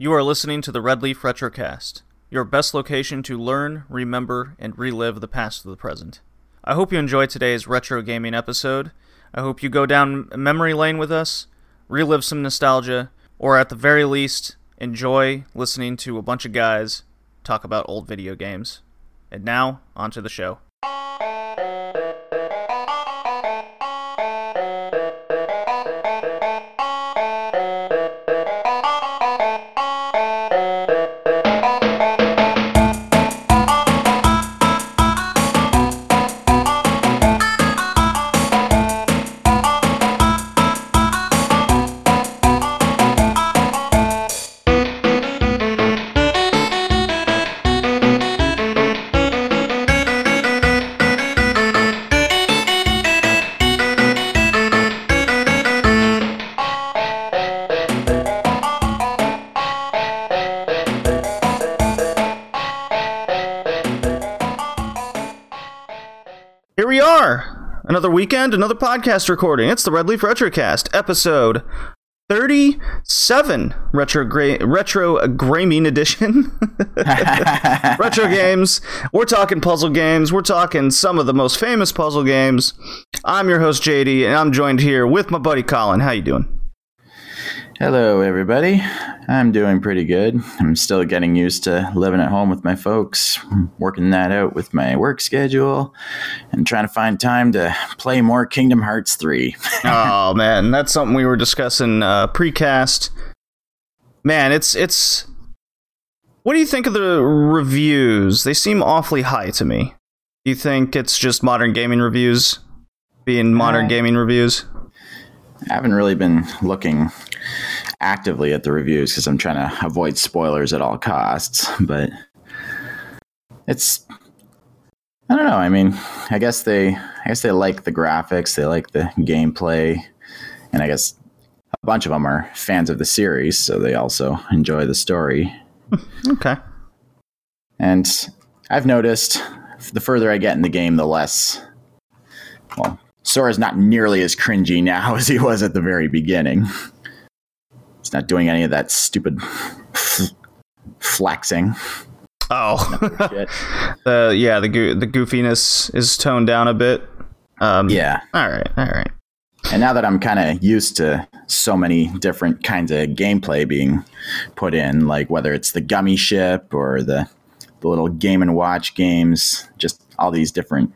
You are listening to the Red Leaf Retrocast, your best location to learn, remember, and relive the past to the present. I hope you enjoy today's retro gaming episode. I hope you go down memory lane with us, relive some nostalgia, or at the very least, enjoy listening to a bunch of guys talk about old video games. And now, on to the show. Weekend, another podcast recording. It's the Red Leaf Retrocast, episode 37, Retro gra- Retro Gaming Edition. retro games. We're talking puzzle games. We're talking some of the most famous puzzle games. I'm your host JD, and I'm joined here with my buddy Colin. How you doing? Hello, everybody. I'm doing pretty good. I'm still getting used to living at home with my folks, working that out with my work schedule, and trying to find time to play more Kingdom Hearts 3. oh man, that's something we were discussing uh, precast. Man, it's it's. What do you think of the reviews? They seem awfully high to me. Do you think it's just modern gaming reviews being modern Uh, gaming reviews? I haven't really been looking actively at the reviews because I'm trying to avoid spoilers at all costs, but it's. I don't know. I mean, I guess they, I guess they like the graphics, they like the gameplay, and I guess a bunch of them are fans of the series, so they also enjoy the story. Hmm, okay. And I've noticed the further I get in the game, the less. Well, Sora's not nearly as cringy now as he was at the very beginning. Not doing any of that stupid f- flexing. Oh, the yeah the goo- the goofiness is toned down a bit. Um, Yeah. All right. All right. And now that I'm kind of used to so many different kinds of gameplay being put in, like whether it's the gummy ship or the the little game and watch games, just all these different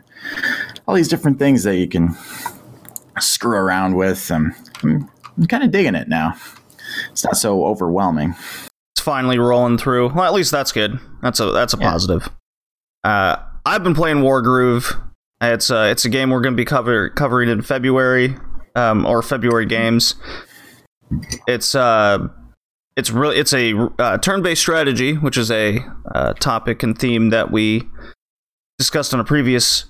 all these different things that you can screw around with. Um, I'm, I'm kind of digging it now. It's not so overwhelming. It's finally rolling through. Well, at least that's good. That's a that's a Yeah. positive. Uh, I've been playing Wargroove. It's uh, it's a game we're going to be cover covering in February, um, or February games. It's uh, it's really it's a uh, turn-based strategy, which is a uh, topic and theme that we discussed on a previous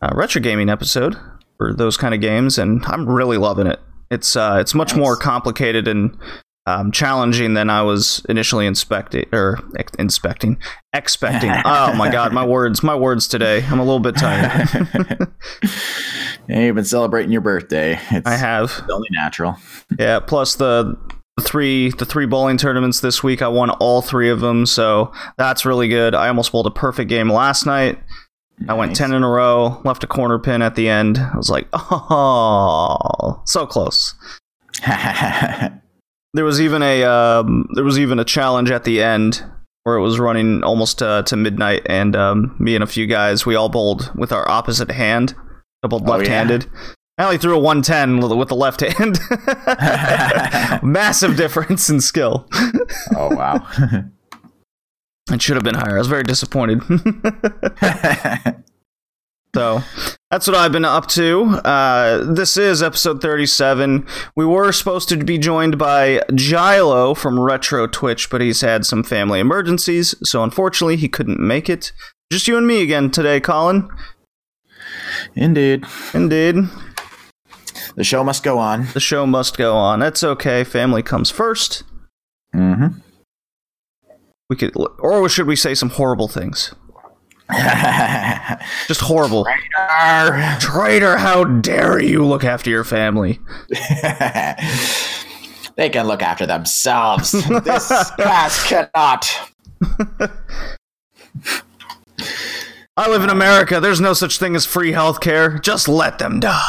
uh, retro gaming episode for those kind of games, and I'm really loving it. It's uh, it's much Nice. more complicated and um, challenging than I was initially inspecting or ex- inspecting expecting. oh my god, my words, my words today. I'm a little bit tired. And you've been celebrating your birthday. It's I have, only natural. yeah. Plus the the three the three bowling tournaments this week. I won all three of them, so that's really good. I almost bowled a perfect game last night. I went Nice. 10 in a row, left a corner pin at the end. I was like, oh, so close. There was even a um, there was even a challenge at the end where it was running almost uh, to midnight, and um, me and a few guys we all bowled with our opposite hand, bowled Oh, yeah. left-handed. I only threw a 110 with the left hand. Massive difference in skill. oh wow. It should have been higher. I was very disappointed. So that's what I've been up to. Uh, this is episode 37. We were supposed to be joined by Gilo from Retro Twitch, but he's had some family emergencies, so unfortunately he couldn't make it. Just you and me again today, Colin. Indeed. Indeed. The show must go on. The show must go on. That's okay. Family comes first. Mm-hmm. We could, or should we say some horrible things? Just horrible. Traitor, how dare you look after your family? They can look after themselves. this class cannot. I live in America. There's no such thing as free healthcare. Just let them die.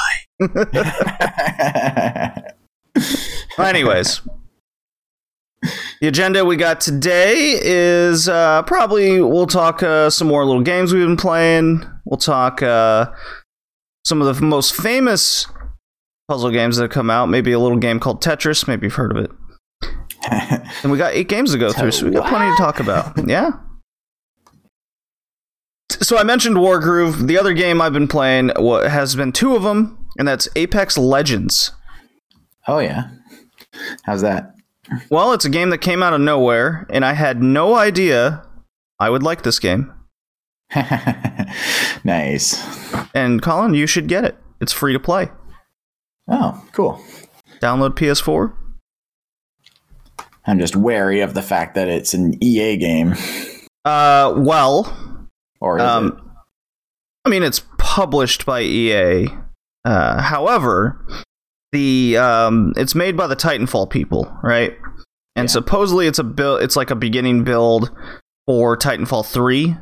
Anyways, the agenda we got today is uh, probably we'll talk uh, some more little games we've been playing. We'll talk uh, some of the most famous puzzle games that have come out. Maybe a little game called Tetris. Maybe you've heard of it. and we got eight games to go through, so we got plenty to talk about. Yeah. So I mentioned Wargroove. The other game I've been playing has been two of them, and that's Apex Legends. oh yeah. How's that? Well, it's a game that came out of nowhere, and I had no idea I would like this game. nice. And Colin, you should get it. It's free to play. Oh, cool. Download PS4. I'm just wary of the fact that it's an EA game, Uh, well, or is it? um, I mean, it's published by EA. Uh, however, the um, it's made by the Titanfall people, right? And Yeah. supposedly it's a build. It's like a beginning build for Titanfall three.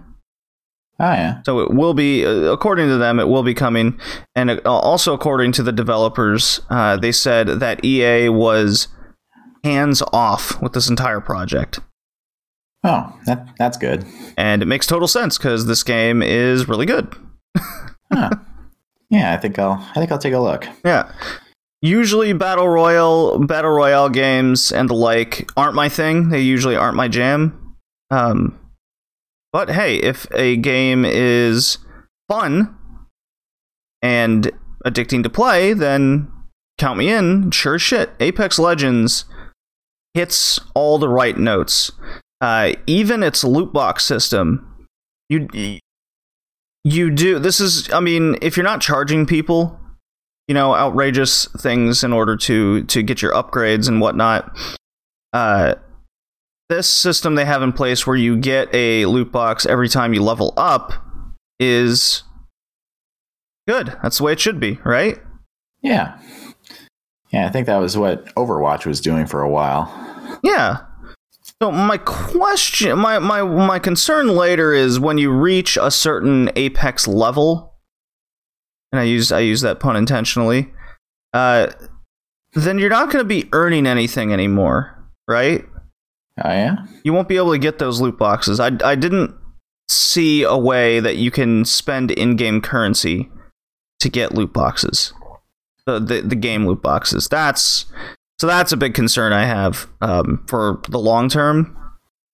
Oh yeah. So it will be, uh, according to them, it will be coming. And uh, also, according to the developers, uh, they said that EA was hands off with this entire project. Oh, that that's good. And it makes total sense because this game is really good. Huh. yeah, I think I'll I think I'll take a look. Yeah. Usually, battle royale, battle royale games and the like aren't my thing. They usually aren't my jam. Um, but hey, if a game is fun and addicting to play, then count me in. Sure shit. Apex Legends hits all the right notes. Uh, even its loot box system, you you do. This is, I mean, if you're not charging people you know outrageous things in order to to get your upgrades and whatnot uh this system they have in place where you get a loot box every time you level up is good that's the way it should be right Yeah. Yeah, I think that was what Overwatch was doing for a while. yeah so my question my my my concern later is when you reach a certain apex level and i use i use that pun intentionally uh then you're not going to be earning anything anymore right Oh yeah. you won't be able to get those loot boxes i i didn't see a way that you can spend in-game currency to get loot boxes the the, the game loot boxes that's so that's a big concern I have um, for the long term.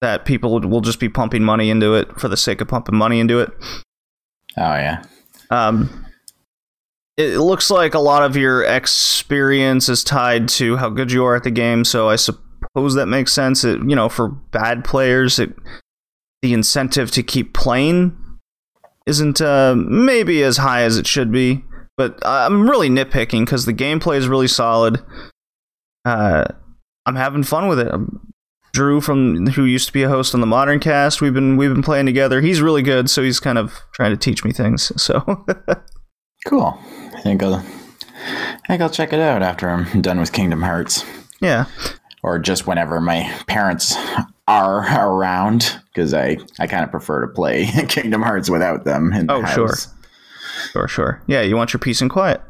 That people will- will just be pumping money into it for the sake of pumping money into it. Oh yeah. Um, it looks like a lot of your experience is tied to how good you are at the game. So I suppose that makes sense. It, you know, for bad players, it, the incentive to keep playing isn't uh, maybe as high as it should be. But I'm really nitpicking because the gameplay is really solid. Uh, I'm having fun with it. Drew from who used to be a host on the Modern Cast, we've been we've been playing together. He's really good, so he's kind of trying to teach me things. So Cool. I think I'll I think I'll check it out after I'm done with Kingdom Hearts. yeah, Or just whenever my parents are around, because I, I kind of prefer to play Kingdom Hearts without them. In the Oh, sure. sure, sure. Yeah, you want your peace and quiet.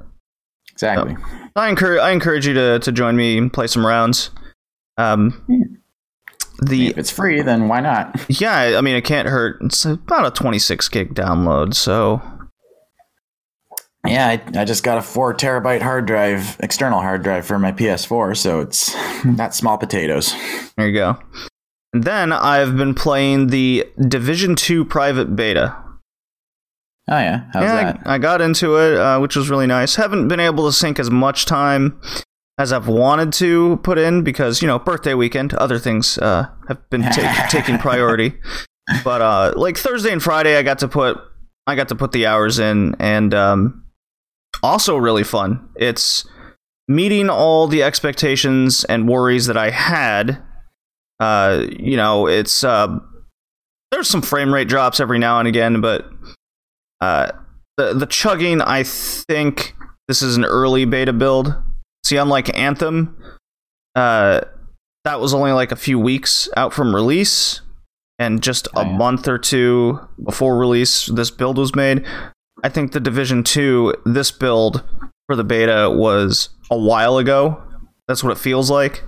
Exactly. I encourage I encourage you to to join me and play some rounds. Um, the If it's free, then why not? yeah, I mean it can't hurt. It's about a 26 gig download, so Yeah, I, I just got a four terabyte hard drive, external hard drive for my PS4, so it's not small potatoes. there you go. And then I've been playing the Division 2 private beta. Oh yeah, how's yeah, that? I, I got into it, uh, which was really nice. Haven't been able to sink as much time as I've wanted to put in because you know birthday weekend, other things uh, have been ta- taking priority. But uh, like Thursday and Friday, I got to put I got to put the hours in, and um, also really fun. It's meeting all the expectations and worries that I had. Uh, you know, it's uh, there's some frame rate drops every now and again, but uh, the the chugging, I think this is an early beta build. See, unlike Anthem, uh, that was only like a few weeks out from release, and just a month or two before release, this build was made. I think the Division Two, this build for the beta was a while ago. That's what it feels like,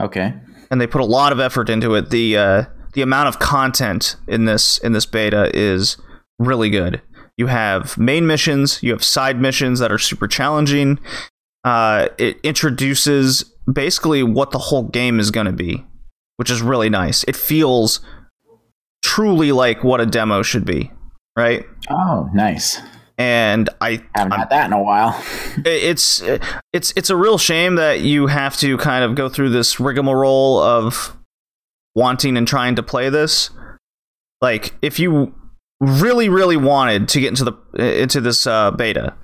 Okay. and they put a lot of effort into it. the uh, The amount of content in this in this beta is really good. You have main missions, you have side missions that are super challenging. Uh, it introduces basically what the whole game is going to be, which is really nice. It feels truly like what a demo should be, right? Oh, nice. And I Haven't had that in a while. it's it's it's a real shame that you have to kind of go through this rigmarole of wanting and trying to play this. Like if you really really wanted to get into the into this uh, beta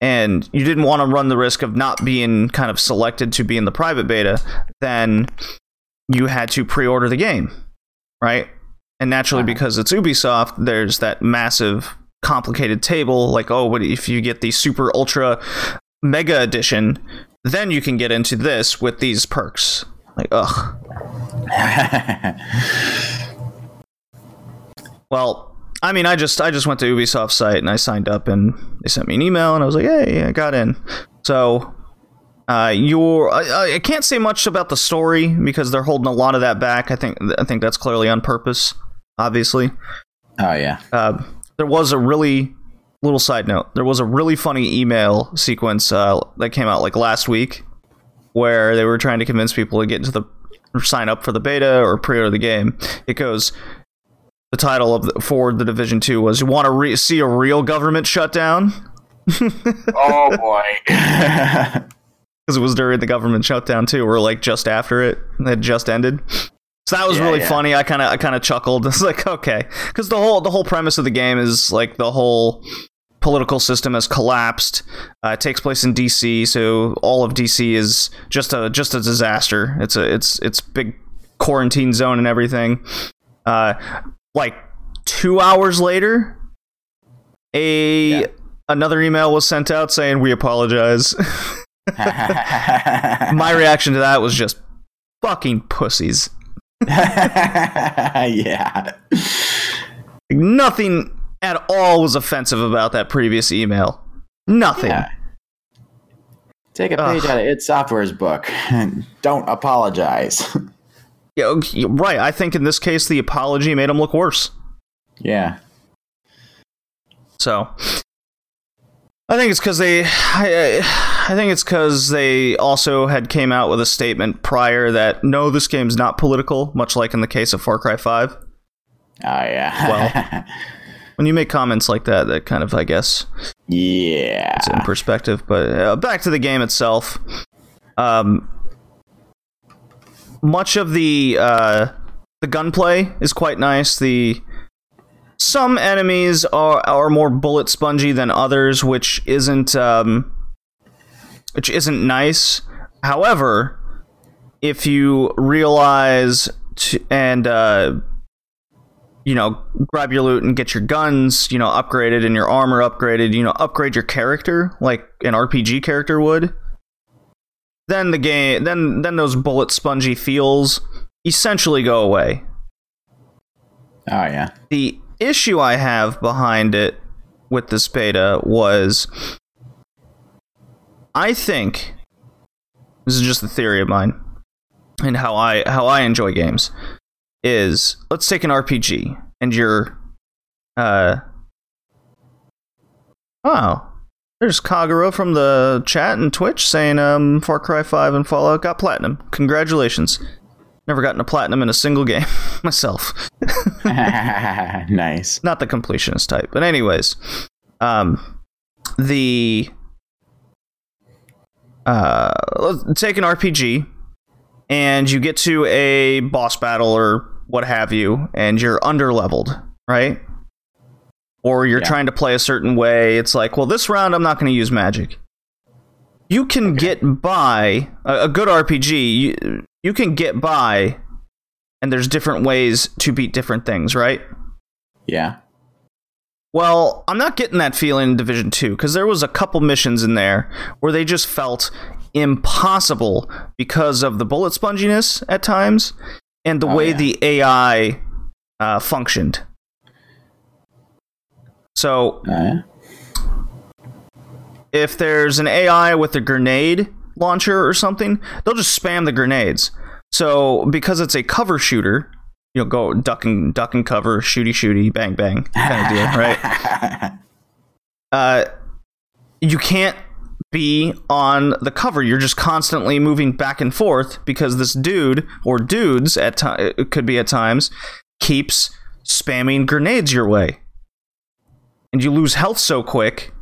and you didn't want to run the risk of not being kind of selected to be in the private beta, then you had to pre-order the game, right? And naturally, Uh-huh. because it's Ubisoft, there's that massive, complicated table. Like, oh, what if you get the super ultra mega edition? Then you can get into this with these perks. Like, ugh. Well, I mean, I just I just went to Ubisoft's site and I signed up and they sent me an email and I was like, hey, I got in. So, uh, you're I, I can't say much about the story because they're holding a lot of that back. I think I think that's clearly on purpose. Obviously, oh yeah. uh, there was a really little side note. There was a really funny email sequence uh, that came out like last week where they were trying to convince people to get into the or sign up for the beta or pre-order the game. It goes. The title of the, for the Division Two was "You want to re- see a real government shutdown?" oh boy. because it was during the government shutdown too, or like just after it, it had just ended. So that was Yeah, really yeah. funny. I kind of I kind of chuckled. It's like okay, because the whole the whole premise of the game is like the whole political system has collapsed. Uh, it takes place in D.C., so all of D.C. is just a just a disaster. It's a it's it's big quarantine zone and everything. Uh, like two hours later, a Yeah. another email was sent out saying we apologize. My reaction to that was just fucking pussies. yeah. Nothing at all was offensive about that previous email. Nothing. Yeah. Take a page Ugh. out of id Software's book. And don't apologize. Yeah, right. I think in this case, the apology made him look worse. yeah. So, I think it's because they. I, I think it's because they also had came out with a statement prior that no, this game's not political, much like in the case of Far Cry Five. Oh yeah. Well, when you make comments like that, that kind of, I guess, yeah. it's in perspective. But uh, back to the game itself. Um, much of the uh, the gunplay is quite nice. The some enemies are are more bullet spongy than others, which isn't um, which isn't nice. However, if you realize to, and uh, you know grab your loot and get your guns, you know upgraded and your armor upgraded, you know upgrade your character like an RPG character would, then the game then then those bullet spongy feels essentially go away. Oh yeah. The issue I have behind it with this beta was I think this is just a theory of mine and how I how I enjoy games is let's take an RPG and you're uh oh there's Kagura from the chat and Twitch saying um Far Cry 5 and Fallout got platinum. Congratulations. Never gotten a platinum in a single game myself. nice. Not the completionist type. But anyways, um the uh let's take an RPG and you get to a boss battle or what have you and you're under leveled, right? Or you're Yeah. trying to play a certain way. It's like, well, this round I'm not going to use magic. You can get by a, a good RPG. You, you can get by, and there's different ways to beat different things, right? Yeah. Well, I'm not getting that feeling in Division 2 because there was a couple missions in there where they just felt impossible because of the bullet sponginess at times and the Oh, way yeah. the AI uh, functioned. So, Uh, if there's an AI with a grenade launcher or something, they'll just spam the grenades. So because it's a cover shooter, you'll go duck and duck and cover, shooty shooty, bang bang kind of deal, right? Uh, you can't be on the cover. You're just constantly moving back and forth because this dude or dudes at ti it could be at times keeps spamming grenades your way, and you lose health so quick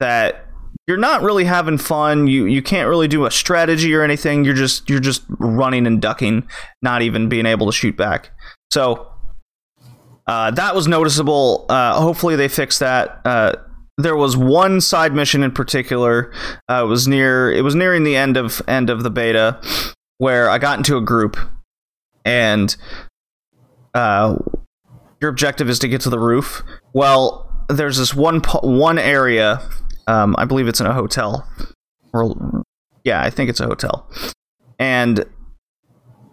that you're not really having fun. You you can't really do a strategy or anything. You're just you're just running and ducking, not even being able to shoot back. So uh, that was noticeable. Uh, hopefully they fix that. Uh, there was one side mission in particular. Uh, it was near. It was nearing the end of end of the beta, where I got into a group, and uh, your objective is to get to the roof. Well, there's this one one area. Um, I believe it's in a hotel. Or, yeah, I think it's a hotel, and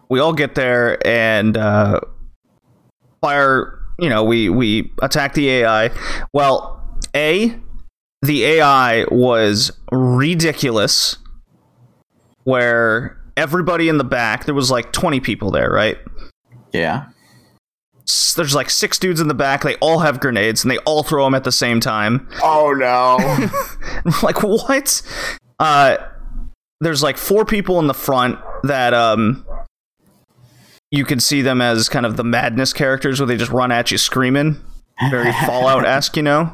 we all get there and uh, fire. You know, we we attack the AI. Well, a the AI was ridiculous. Where everybody in the back, there was like 20 people there, right? yeah. There's like six dudes in the back. They all have grenades and they all throw them at the same time. Oh no. like what? Uh, there's like four people in the front that um, you can see them as kind of the madness characters where they just run at you screaming, very Fallout esque, you know.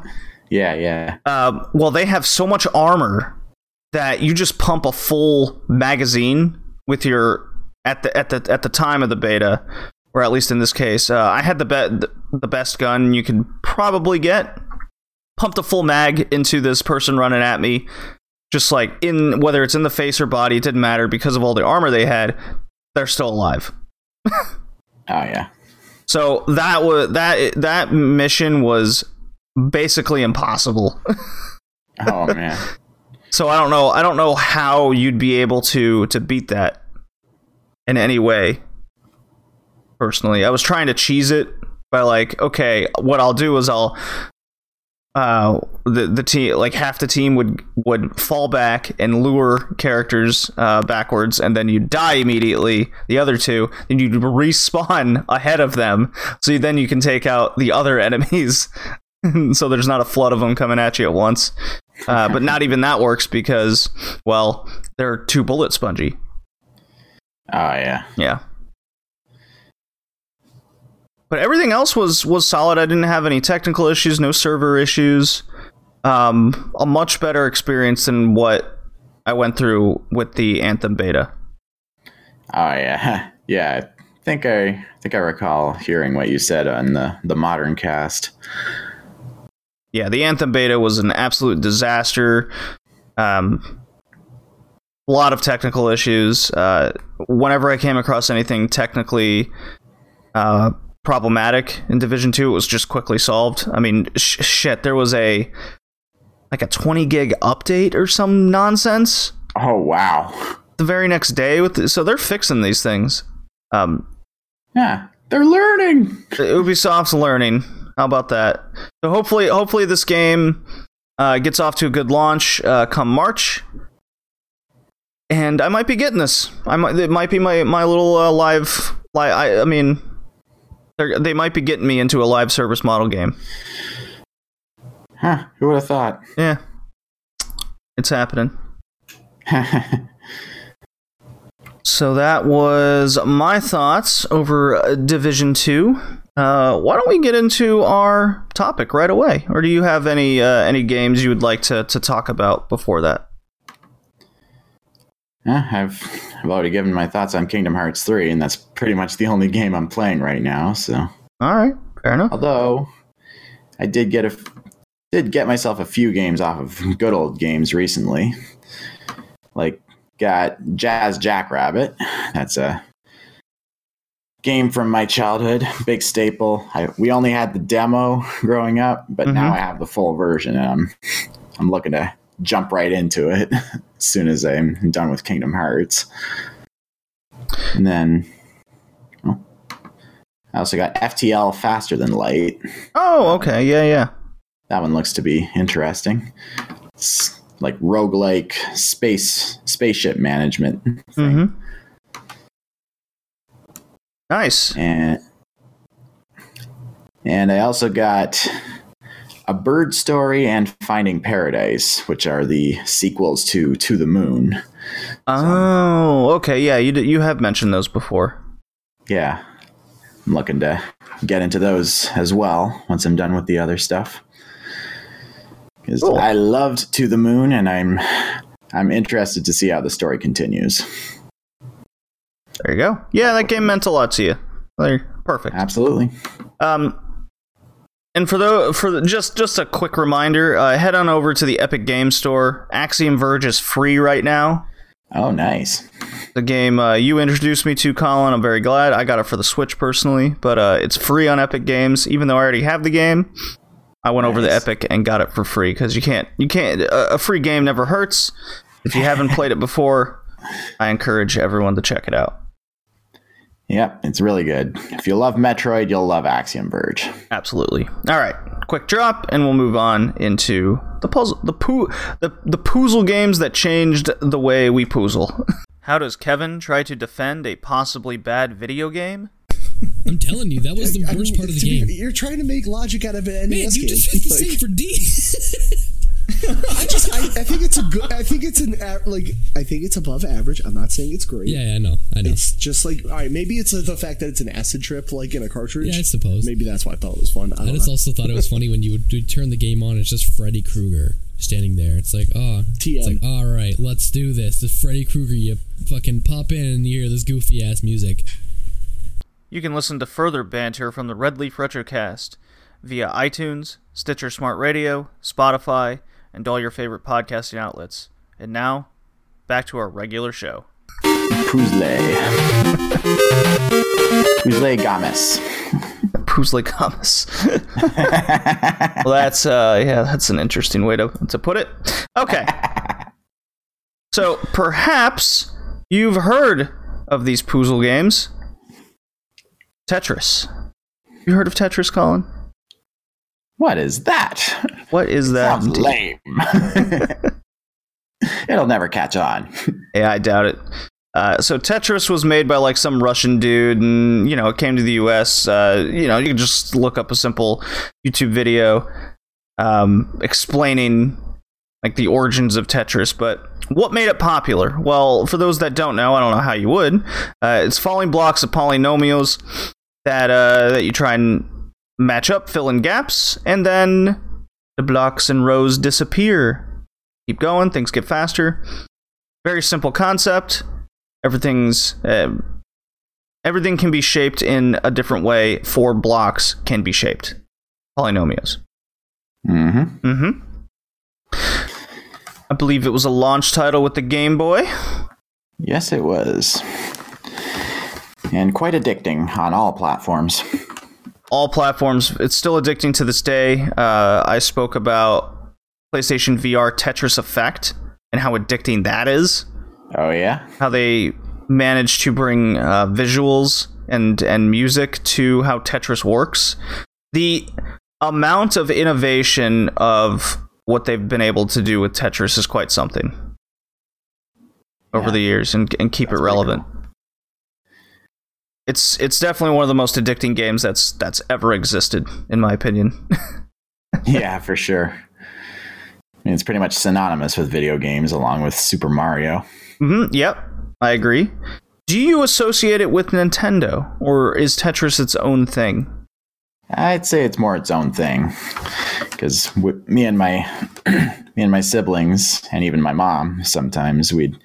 yeah, yeah. Um, well, they have so much armor that you just pump a full magazine with your at the at the at the time of the beta, or at least in this case, uh, I had the be- the best gun you could probably get. Pumped a full mag into this person running at me, just like in whether it's in the face or body, it didn't matter because of all the armor they had. They're still alive. Oh yeah. So that was that that mission was basically impossible. Oh man. So I don't know. I don't know how you'd be able to to beat that in any way. Personally, I was trying to cheese it by like, okay, what I'll do is I'll uh the the team like half the team would would fall back and lure characters uh backwards and then you die immediately the other two then you'd respawn ahead of them so you, then you can take out the other enemies so there's not a flood of them coming at you at once uh, but not even that works because, well, they're too bullet spongy. Oh yeah. Yeah. But everything else was was solid. I didn't have any technical issues, no server issues. Um, a much better experience than what I went through with the Anthem beta. Oh yeah. Yeah. I think I, I think I recall hearing what you said on the the modern cast. Yeah, the Anthem beta was an absolute disaster. Um, a lot of technical issues. Uh, whenever I came across anything technically uh, problematic in Division Two, it was just quickly solved. I mean, sh- shit, there was a like a 20 gig update or some nonsense Oh wow. the very next day. With the, so they're fixing these things. Um, Yeah. They're learning. Ubisoft's learning. How about that? So hopefully, hopefully this game uh, gets off to a good launch uh, come March, and I might be getting this. I might. It might be my my little uh, live. Li- I, I mean, they're- they might be getting me into a live service model game. Huh. Who would have thought? Yeah, it's happening. So that was my thoughts over uh, Division Two. Uh, why don't we get into our topic right away? Or do you have any uh, any games you would like to, to talk about before that? Yeah, I've I've already given my thoughts on Kingdom Hearts 3, and that's pretty much the only game I'm playing right now. So, All right, fair enough. although I did get a did get myself a few games off of good old games recently, like got Jazz Jackrabbit. That's a game from my childhood, big staple. I, we only had the demo growing up, but now Mhm. I have the full version, and I'm I'm looking to jump right into it as soon as I'm done with Kingdom Hearts. And then oh, I also got FTL Faster Than Light. Oh, okay. Yeah, yeah. That one looks to be interesting. It's like roguelike space spaceship management thing. Mm-hmm. Nice. and and I also got a bird story and Finding Paradise, which are the sequels to To the Moon. Oh, okay. Yeah, you you have mentioned those before. Yeah, I'm looking to get into those as well once I'm done with the other stuff. Because Cool. I loved To the Moon, and I'm I'm interested to see how the story continues. There you go. Yeah, that game meant a lot to you. There, perfect. Absolutely. Um, and for the for the, just just a quick reminder, uh, head on over to the Epic Game Store. Axiom Verge is free right now. Oh, nice. The game uh, you introduced me to, Colin. I'm very glad. I got it for the Switch personally, but uh, it's free on Epic Games. Even though I already have the game, I went over to Epic and got it for free because you can't you can't a free game never hurts. If you haven't played it before, I encourage everyone to check it out. Yep, it's really good. If you love Metroid, you'll love Axiom Verge. Absolutely. All right, quick drop, and we'll move on into the puzzle, the poo, the the poozle games that changed the way we poozle. How does Kevin try to defend a possibly bad video game? I'm telling you, that was the I worst mean, part of the to be- game. You're trying to make logic out of it. Man, you game. just said the Like, same for D. I just, I, I think it's a good. I think it's an like. I think it's above average. I'm not saying it's great. yeah, yeah, I know, I know. It's just like all right. Maybe it's the fact that it's an acid trip, like in a cartridge. Yeah, I suppose. Maybe that's why I thought it was fun. I I just know. also thought it was funny when you would do- turn the game on. It's just Freddy Krueger standing there. It's like, oh, TM. it's like, all right, let's do this. This Freddy Krueger, you fucking pop in and you hear this goofy ass music. You can listen to further banter from the Red Leaf Retrocast via iTunes, Stitcher Smart Radio, Spotify, and all your favorite podcasting outlets. And now, back to our regular show. Puzzle. Puzzle Games. Poozle Gamas. well, that's uh, yeah, that's an interesting way to to put it. Okay, so perhaps you've heard of these Poozle games. Tetris. You heard of Tetris, Colin? What is that? What is that? Sounds lame. It'll never catch on. Yeah, I doubt it. Uh, so Tetris was made by like some Russian dude, and you know it came to the U.S. Uh, you know, you can just look up a simple YouTube video um, explaining like the origins of Tetris. But what made it popular? Well, for those that don't know, I don't know how you would. Uh, it's falling blocks of polynomials that uh, that you try and match up, fill in gaps, and then the blocks and rows disappear. Keep going, things get faster very simple concept. Everything's uh, everything can be shaped in a different way. Four blocks can be shaped. Polynomials. Mm-hmm. Mm-hmm. I believe it was a launch title with the Game Boy. Yes, it was. And quite addicting on all platforms. All platforms. It's still addicting to this day. Uh, I spoke about PlayStation VR Tetris Effect and how addicting that is. Oh, yeah? how they managed to bring uh, visuals and and music to how Tetris works. The amount of innovation of what they've been able to do with Tetris is quite something over Yeah. the years and and keep That's it relevant. It's it's definitely one of the most addicting games that's that's ever existed, in my opinion. yeah, for sure. I mean, it's pretty much synonymous with video games along with Super Mario. hmm Yep, I agree. Do you associate it with Nintendo, or is Tetris its own thing? I'd say it's more its own thing because me and my me and my siblings and even my mom sometimes we'd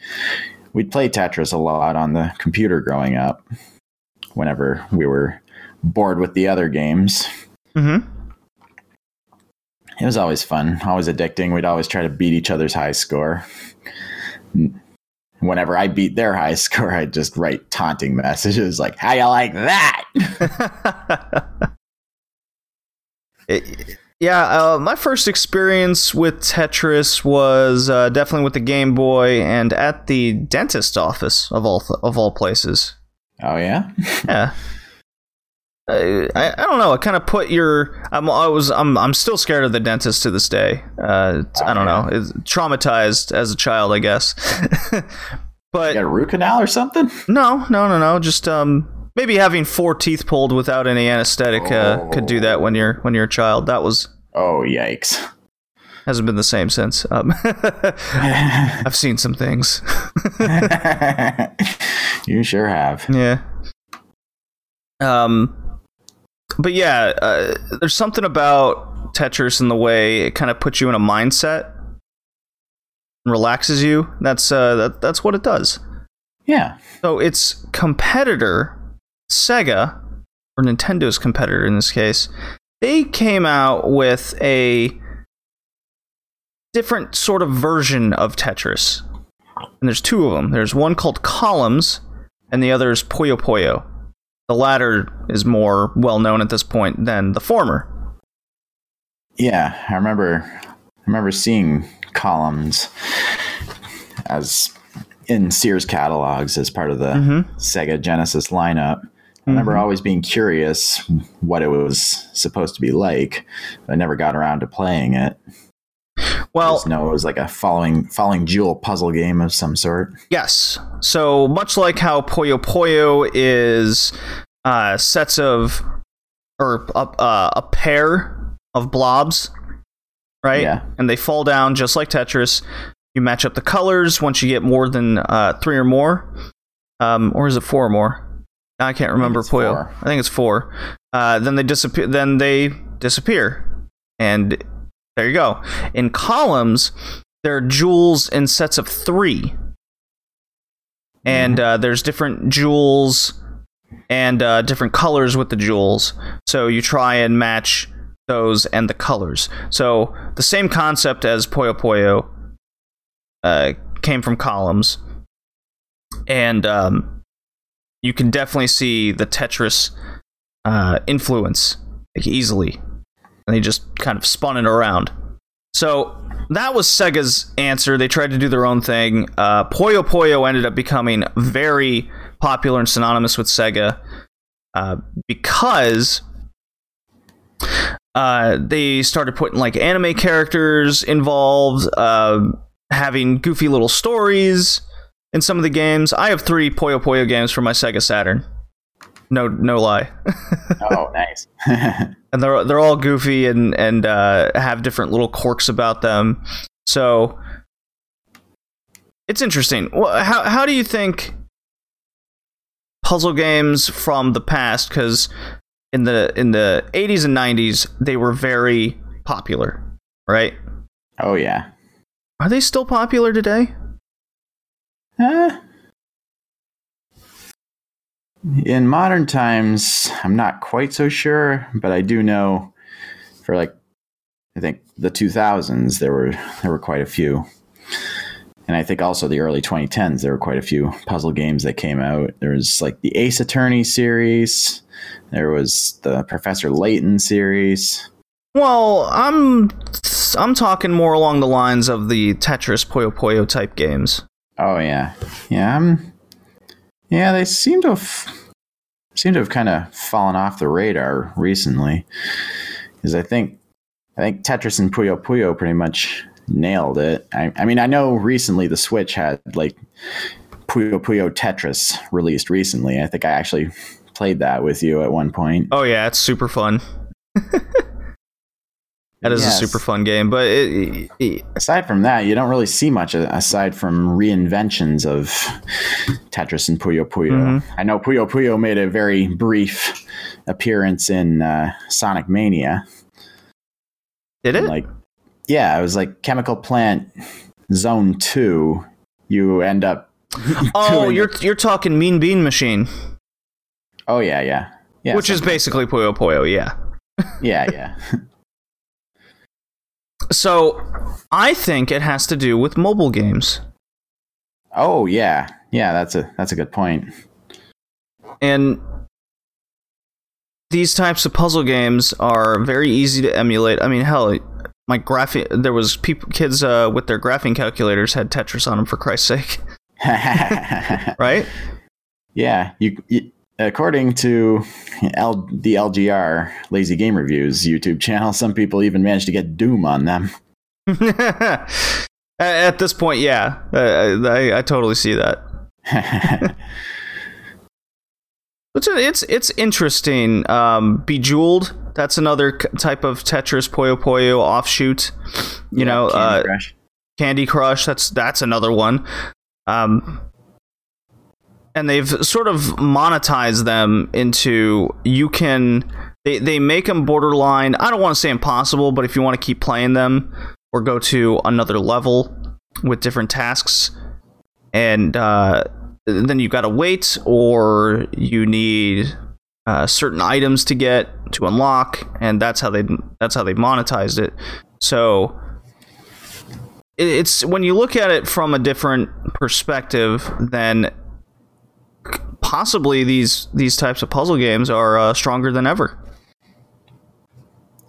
we'd play Tetris a lot on the computer growing up. Whenever we were bored with the other games, Mm-hmm. it was always fun, always addicting. We'd always try to beat each other's high score. whenever I beat their high score, I'd just write taunting messages like, "How you like that?" It- yeah, uh, my first experience with Tetris was uh, definitely with the Game Boy and at the dentist office of all of all places. Oh yeah, Yeah. I, I, I don't know. It kind of put your. I'm. I was. I'm. I'm still scared of the dentist to this day. Uh, it's- I don't know. It's traumatized as a child, I guess. but you got a root canal or something? no, no, no, no. Just um, maybe having four teeth pulled without any anesthetic uh, could do that when you're when you're a child. That was Oh yikes! Hasn't been the same since. Um, I've seen some things. you sure have. yeah. Um, but yeah, uh, there's something about Tetris in the way it kind of puts you in a mindset and relaxes you. That's uh, that, that's what it does. Yeah. So its competitor, Sega, or Nintendo's competitor in this case, they came out with a different sort of version of Tetris. And there's two of them. There's one called Columns, and the other is Puyo Puyo. The latter is more well known at this point than the former. Yeah, I remember. I remember seeing columns as in Sears catalogs as part of the Mhm. Sega Genesis lineup. I remember always being curious what it was supposed to be like, but I never got around to playing it. I Well, just know it was like a following following jewel puzzle game of some sort. Yes. So much like how Puyo Puyo is uh, sets of or a, uh, a pair of blobs, right? Yeah. And they fall down just like Tetris. You match up the colors once you get more than uh, three or more, um, or is it four or more? I can't remember it's Puyo. four. I think it's four. Uh, then they disappear. Then they disappear, and there you go. In columns, there are jewels in sets of three and uh, there's different jewels and uh, different colors with the jewels. So you try and match those and the colors. So the same concept as Puyo Puyo uh, came from columns, and um, you can definitely see the Tetris uh, influence like, easily. And they just kind of spun it around. So that was Sega's answer. They tried to do their own thing. Uh, Puyo Puyo ended up becoming very popular and synonymous with Sega uh, because uh, they started putting like anime characters involved, uh, having goofy little stories in some of the games. I have three Puyo Puyo games for my Sega Saturn. No, no lie. Oh, nice. and they're they're all goofy and and uh, have different little quirks about them. So it's interesting. How how do you think puzzle games from the past? Because in the in the 80s and 90s, they were very popular, right? oh yeah. Are they still popular today? Uh, in modern times, I'm not quite so sure, but I do know for like I think the 2000s there were there were quite a few. And I think also the early 2010s there were quite a few puzzle games that came out. There was like the Ace Attorney series, there was the Professor Layton series. Well, I'm I'm talking more along the lines of the Tetris Puyo Puyo type games. Oh yeah, yeah. Um, yeah, they seem to have seem to have kind of fallen off the radar recently. Because I think I think Tetris and Puyo Puyo pretty much nailed it. I, I mean, I know recently the Switch had like Puyo Puyo Tetris released recently. I think I actually played that with you at one point. Oh yeah, it's super fun. that is Yes. a super fun game, but it, it- Aside from that, you don't really see much aside from reinventions of Tetris and Puyo Puyo. Mhm. I know Puyo Puyo made a very brief appearance in uh, Sonic Mania. did it? Like, yeah, it was like Chemical Plant Zone Two. You end up. oh, you're it. you're talking Mean Bean Machine, Oh yeah, yeah, yeah. which is basically Puyo Puyo. Yeah. yeah, yeah. So I think it has to do with mobile games. Oh yeah, yeah. That's a that's a good point. And these types of puzzle games are very easy to emulate. I mean, hell, my graphing there was people kids uh, with their graphing calculators had Tetris on them for Christ's sake, right? Yeah, you, you according to L, the LGR Lazy Game Reviews YouTube channel, some people even managed to get Doom on them. At- this point, yeah, uh, I, I totally see that. It's it's it's interesting. Um, Bejeweled, that's another type of Tetris Puyo Puyo offshoot. You know, Candy uh, Crush. Candy Crush. That's that's another one. Um, and they've sort of monetized them into you can they they make them borderline. I don't want to say impossible, but if you want to keep playing them or go to another level with different tasks, and uh, then you've got to wait or you need uh, certain items to get to unlock, and that's how they that's how they monetized it. So it's when you look at it from a different perspective, then possibly these these types of puzzle games are uh, stronger than ever.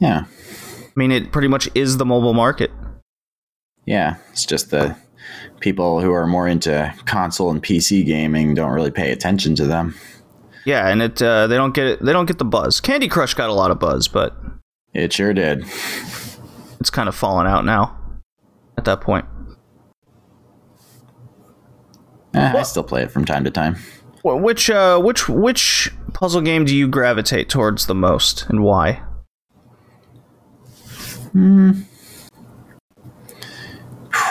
Yeah, I mean, it pretty much is the mobile market. yeah. It's just the people who are more into console and PC gaming don't really pay attention to them. Yeah, and it uh, they don't get it, they don't get the buzz. Candy Crush got a lot of buzz, but It sure did. it's kind of fallen out now. At that point, Eh, I still play it from time to time. Wh- which uh, which which puzzle game do you gravitate towards the most, and why?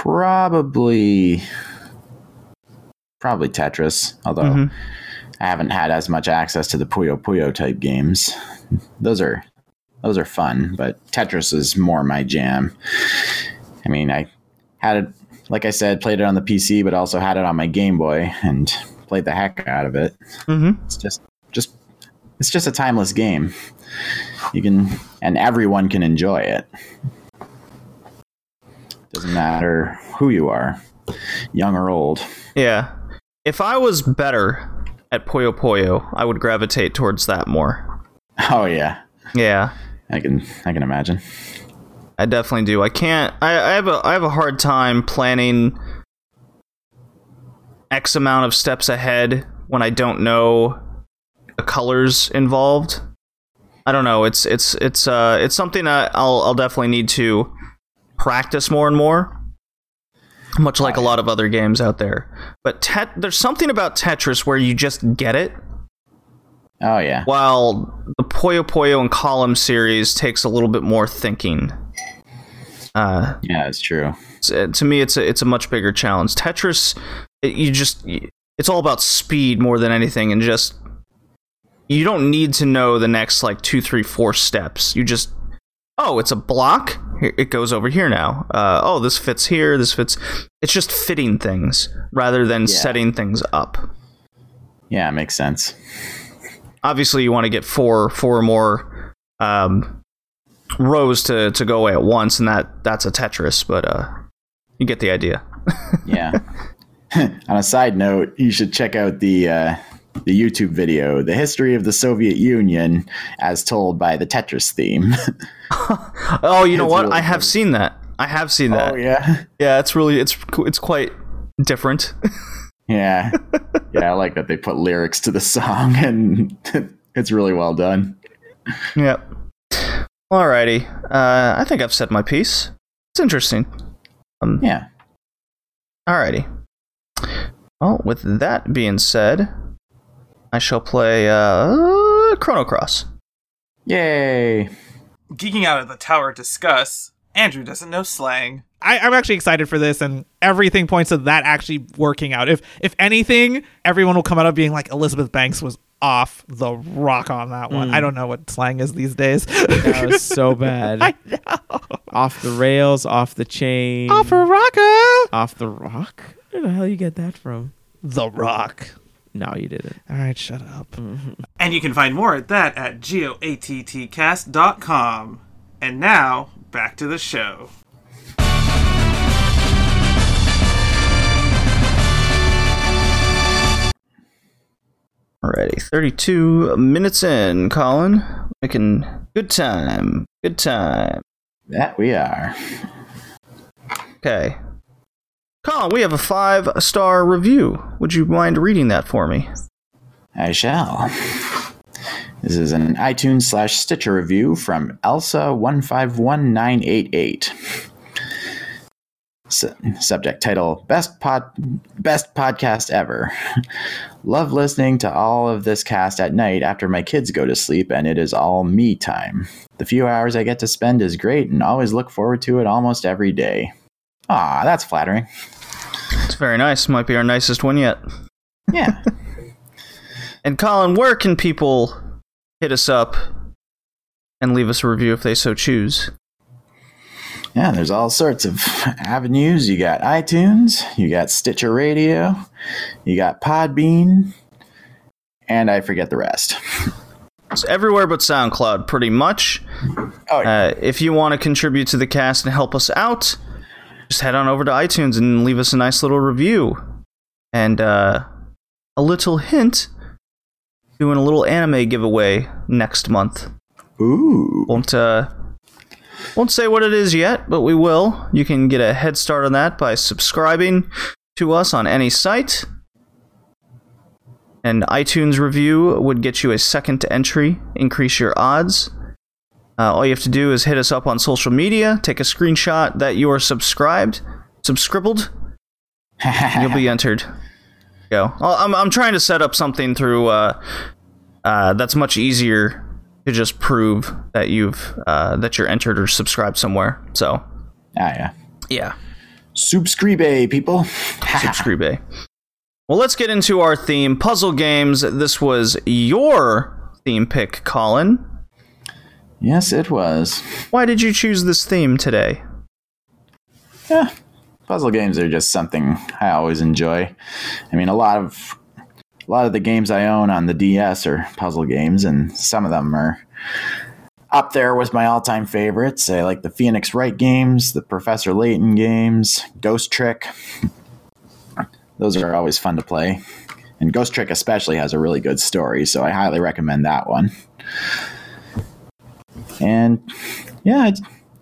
Probably, probably Tetris. Although Mhm. I haven't had as much access to the Puyo Puyo type games. Those are those are fun, but Tetris is more my jam. I mean, I had it, like I said, played it on the PC, but also had it on my Game Boy and played the heck out of it. Mm-hmm. It's just, just, it's just a timeless game. You can, and everyone can enjoy it. Doesn't matter who you are, young or old. Yeah. If I was better at Puyo Puyo, I would gravitate towards that more. Oh yeah, Yeah. I can, I can imagine. I definitely do. I can't. I, I have a. I have a hard time planning X amount of steps ahead when I don't know the colors involved. I don't know. It's it's it's uh it's something that I'll I'll definitely need to practice more and more. Much like a lot of other games out there, but tet- there's something about Tetris where you just get it, Oh yeah, while the Puyo Puyo and Column series takes a little bit more thinking. Uh, yeah, it's true. uh, to me it's a it's a much bigger challenge tetris it, you just it's all about speed more than anything and just you don't need to know the next like two three four steps. You just oh it's a block? It goes over here now. Uh, oh this fits here this fits it's just fitting things rather than setting things up. Yeah, it makes sense. obviously you want to get four four more um, rows to, to go away at once and that that's a tetris but uh, you get the idea. Yeah. On a side note, you should check out the uh, the YouTube video, "The History of the Soviet Union as Told by the Tetris Theme." Oh, you know It's what? really I have seen that. I have seen that. oh yeah, yeah, it's really it's it's quite different. yeah, yeah. I like that they put lyrics to the song, and it's really well done. yep. Alrighty. Uh, I think I've said my piece. It's interesting. Yeah. Alrighty. Well, with that being said, I shall play uh, Chrono Cross. Yay! Geeking out at the tower discuss. Andrew doesn't know slang. I, I'm actually excited for this, and everything points to that actually working out. If if anything, everyone will come out of being like Elizabeth Banks was off the rock on that one. I don't know what slang is these days. That was so bad. I know. off the rails, off the chain, Off a rocker. off the rock. Where the hell you get that from? The Rock. No, you didn't. All right, shut up. Mm-hmm. And you can find more at that at geoattcast.com. And now, back to the show. Alrighty, 32 minutes in, Colin. Making good time. Good time. That we are. Okay. Colin, we have a five star review. Would you mind reading that for me? I shall. This is an iTunes slash Stitcher review from Elsa151988. Su- subject title Best pod Best podcast ever. Love listening to all of this cast at night after my kids go to sleep and it is all me time. The few hours I get to spend is great and always look forward to it almost every day. Ah, that's flattering. It's very nice. Might be our nicest one yet. Yeah. And Colin, where can people hit us up and leave us a review if they so choose? Yeah, there's all sorts of avenues. You got iTunes, you got Stitcher Radio, you got Podbean, and I forget the rest. It's everywhere but SoundCloud, pretty much. Oh, yeah. Uh, if you want to contribute to the cast and help us out, just head on over to iTunes and leave us a nice little review. And uh, a little hint doing a little anime giveaway next month. Ooh. Won't uh, won't say what it is yet, but we will. You can get a head start on that by subscribing to us on any site. An iTunes review would get you a second entry, increase your odds. Uh, all you have to do is hit us up on social media, take a screenshot that you are subscribed, subscribbled, you'll be entered. Go. I'm I'm trying to set up something through uh, uh, that's much easier to just prove that you've uh, that you're entered or subscribed somewhere. So Ah, yeah. yeah, Subscribe, people. subscribe. Well, let's get into our theme: puzzle games. This was your theme pick, Colin. Yes, it was. Why did you choose this theme today? Yeah. Puzzle games are just something I always enjoy. I mean, a lot of a lot of the games I own on the DS are puzzle games, and some of them are up there with my all-time favorites. I like the Phoenix Wright games, the Professor Layton games, Ghost Trick. Those are always fun to play. And Ghost Trick especially has a really good story, so I highly recommend that one. And yeah,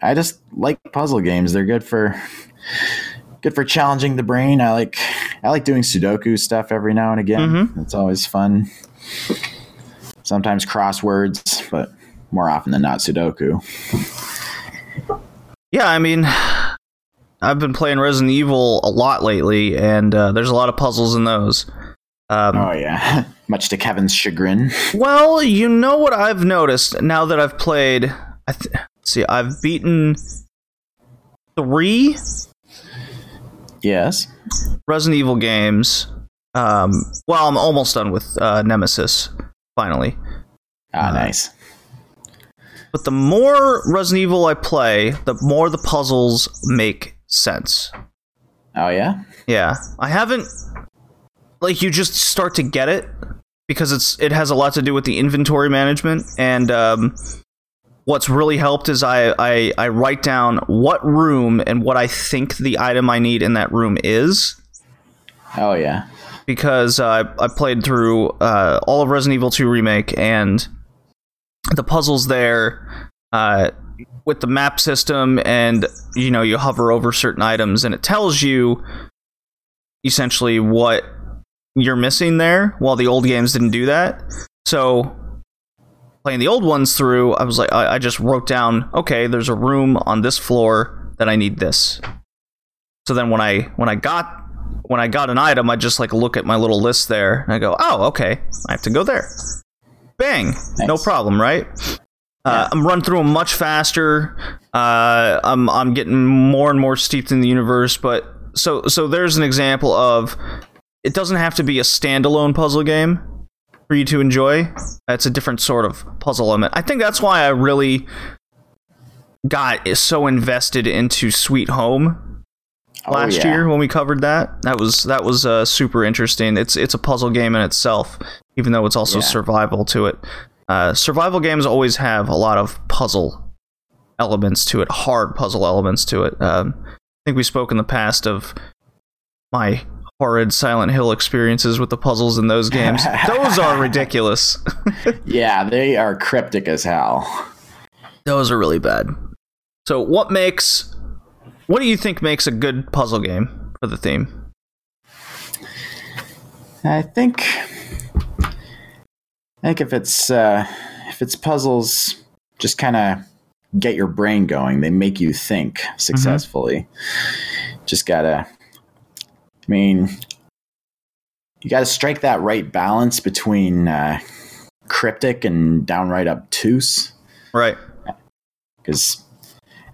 I, I just like puzzle games. They're good for good for challenging the brain. I like I like doing Sudoku stuff every now and again. It's always fun. Sometimes crosswords, but more often than not Sudoku. Yeah, I mean, I've been playing Resident Evil a lot lately, and uh, there's a lot of puzzles in those. Um, Oh yeah, much to Kevin's chagrin. Well, you know what I've noticed now that I've played. I th- see, I've beaten three Yes. Resident Evil games. Um, well, I'm almost done with uh, Nemesis. Finally, Ah, nice. but the more Resident Evil I play, the more the puzzles make sense. Oh yeah. Yeah, I haven't. Like, you just start to get it because it's it has a lot to do with the inventory management and um, what's really helped is I, I I write down what room and what I think the item I need in that room is Oh yeah. because uh, I played through uh, all of Resident Evil 2 remake and the puzzles there uh, with the map system and you know you hover over certain items and it tells you essentially what you're missing there while the old games didn't do that so playing the old ones through i was like i, I just wrote down okay there's a room on this floor that i need this so then when i when i got when I got an item, I just like look at my little list there and I go, oh, okay, I have to go there. Bang, no problem, right? Uh, I'm running through them much faster. Uh, I'm I'm getting more and more steeped in the universe, but so so there's an example of it doesn't have to be a standalone puzzle game for you to enjoy. It's a different sort of puzzle element. I think that's why I really got so invested into Sweet Home Oh, last yeah. year when we covered that. That was that was uh, super interesting. It's it's a puzzle game in itself, even though it's also Yeah. survival to it. Uh, survival games always have a lot of puzzle elements to it, hard puzzle elements to it. Um, I think we spoke in the past of my horrid Silent Hill experiences with the puzzles in those games. those are ridiculous. Yeah, they are cryptic as hell. those are really bad. So, what makes what do you think makes a good puzzle game for the theme? I think I think if it's uh, if it's puzzles, just kind of get your brain going. They make you think successfully. Just gotta. I mean, you gotta strike that right balance between uh, cryptic and downright obtuse. Right. Because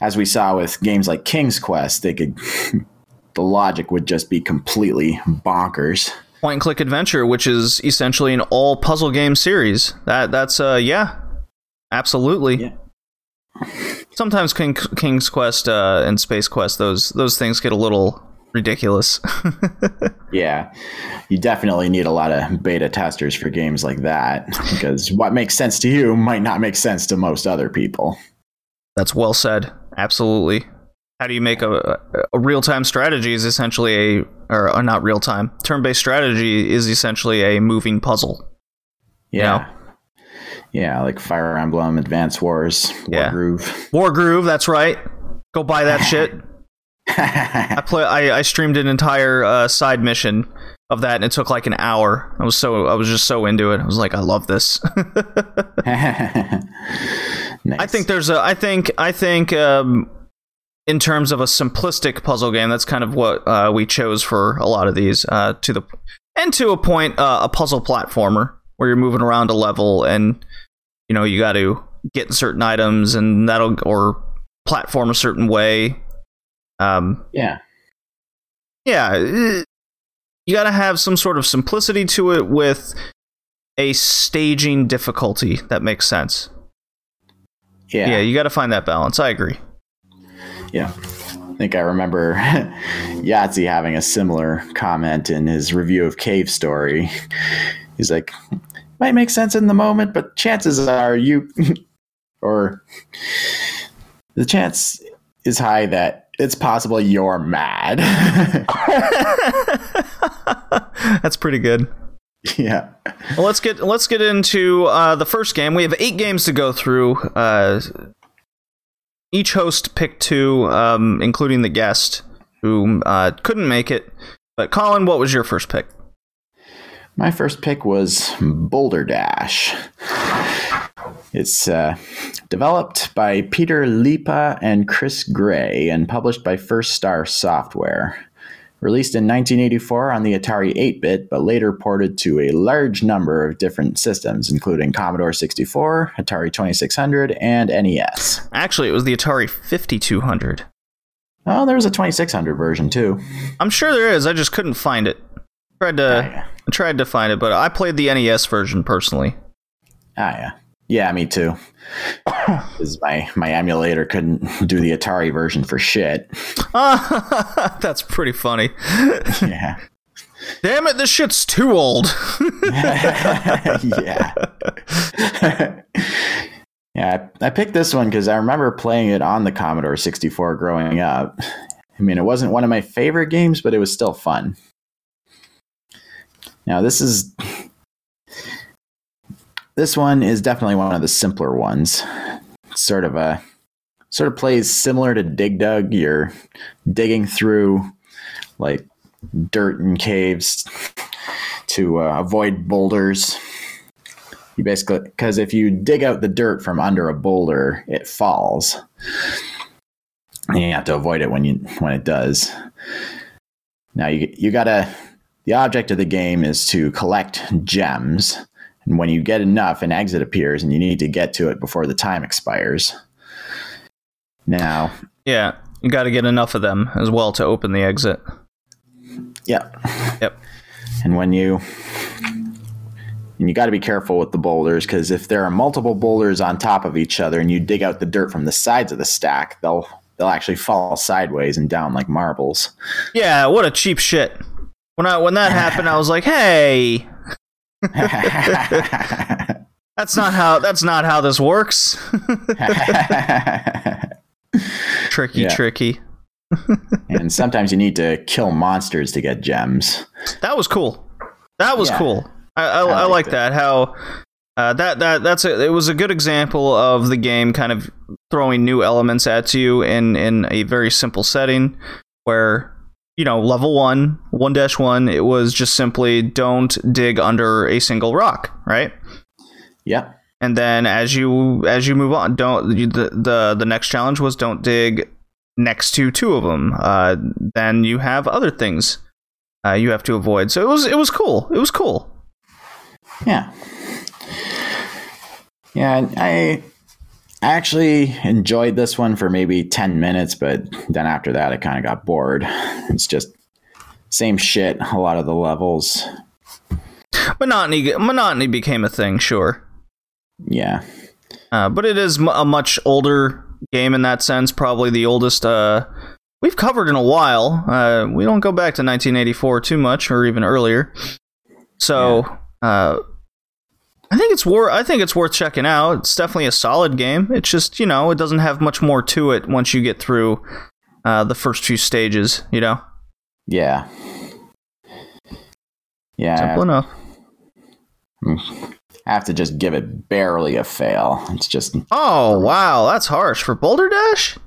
as we saw with games like King's Quest, they could. the logic would just be completely bonkers. Point and click adventure, which is essentially an all puzzle game series. That that's uh yeah. Absolutely. Yeah. Sometimes King, King's Quest uh, and Space Quest, those those things get a little ridiculous. Yeah, you definitely need a lot of beta testers for games like that because what makes sense to you might not make sense to most other people. That's well said. Absolutely. How do you make a, a real time strategy? Is essentially a or uh, not real time turn based strategy is essentially a moving puzzle. Yeah. Yeah, like Fire Emblem, Advance Wars, Yeah. Wargroove. War Groove, that's right. Go buy that shit. I play. I, I streamed an entire uh, side mission of that, and it took like an hour. I was so I was just so into it. I was like, I love this. nice. I think there's a. I think. I think. Um, in terms of a simplistic puzzle game, that's kind of what uh, we chose for a lot of these. Uh, to the and to a point, uh, a puzzle platformer where you're moving around a level, and you know you got to get certain items, and that'll or platform a certain way. Um, Yeah. yeah, eh, you got to have some sort of simplicity to it with a staging difficulty that makes sense. Yeah. Yeah, you got to find that balance. I agree. Yeah. I think I remember Yahtzee having a similar comment in his review of Cave Story. He's like, might make sense in the moment, but chances are you, or the chance is high that it's possible you're mad. That's pretty good. yeah. Well, let's get let's get into uh, the first game. We have eight games to go through. Uh, each host picked two, um, including the guest who uh, couldn't make it. But Colin, what was your first pick? My first pick was Boulder Dash. It's uh, developed by Peter Liepa and Chris Gray and published by First Star Software. Released in 1984 on the Atari 8 bit, but later ported to a large number of different systems, including Commodore 64, Atari 2600, and NES. Actually, it was the Atari 5200. Oh, there was a 2600 version too. I'm sure there is. I just couldn't find it. Tried to yeah. I tried to find it, but I played the NES version personally. Ah, yeah. Yeah, me too. 'Cause my, my emulator couldn't do the Atari version for shit. That's pretty funny. Yeah. Damn it, this shit's too old. yeah. yeah, I, I picked this one because I remember playing it on the Commodore 64 growing up. I mean, it wasn't one of my favorite games, but it was still fun. Now, this is. This one is definitely one of the simpler ones. Sort of a. Sort of plays similar to Dig Dug. You're digging through like dirt and caves to uh, avoid boulders. You basically, because if you dig out the dirt from under a boulder, it falls. And you have to avoid it when you when it does. Now you you gotta. The object of the game is to collect gems, and when you get enough, an exit appears, and you need to get to it before the time expires. Now, yeah, you got to get enough of them as well to open the exit. yeah, Yep. And when you and you got to be careful with the boulders because if there are multiple boulders on top of each other and you dig out the dirt from the sides of the stack, they'll they'll actually fall sideways and down like marbles. Yeah, what a cheap shit. When I when that happened, I was like, "Hey, that's not how that's not how this works." tricky, Yeah. tricky. and sometimes you need to kill monsters to get gems. That was cool. That was Yeah. cool. I, I, I, liked like that. How uh, that that that's a, it was a good example of the game kind of throwing new elements at you in in a very simple setting where you know level one one dash one it was just simply don't dig under a single rock right? Yeah. and then as you as you move on don't you, the the the next challenge was don't dig next to two of them. Uh then you have other things uh, you have to avoid. So it was it was cool. It was cool. Yeah. Yeah, I I actually enjoyed this one for maybe 10 minutes, but then after that I kind of got bored. It's just same shit, a lot of the levels. monotony monotony became a thing sure Yeah. uh, but it is a much older game in that sense probably the oldest uh we've covered in a while uh we don't go back to 1984 too much or even earlier so uh I think it's worth. I think it's worth checking out. It's definitely a solid game. It's just you know it doesn't have much more to it once you get through uh, the first few stages. You know, Yeah. Yeah. simple enough. I have to just give it barely a fail. It's just Oh wow, that's harsh for Boulder Dash.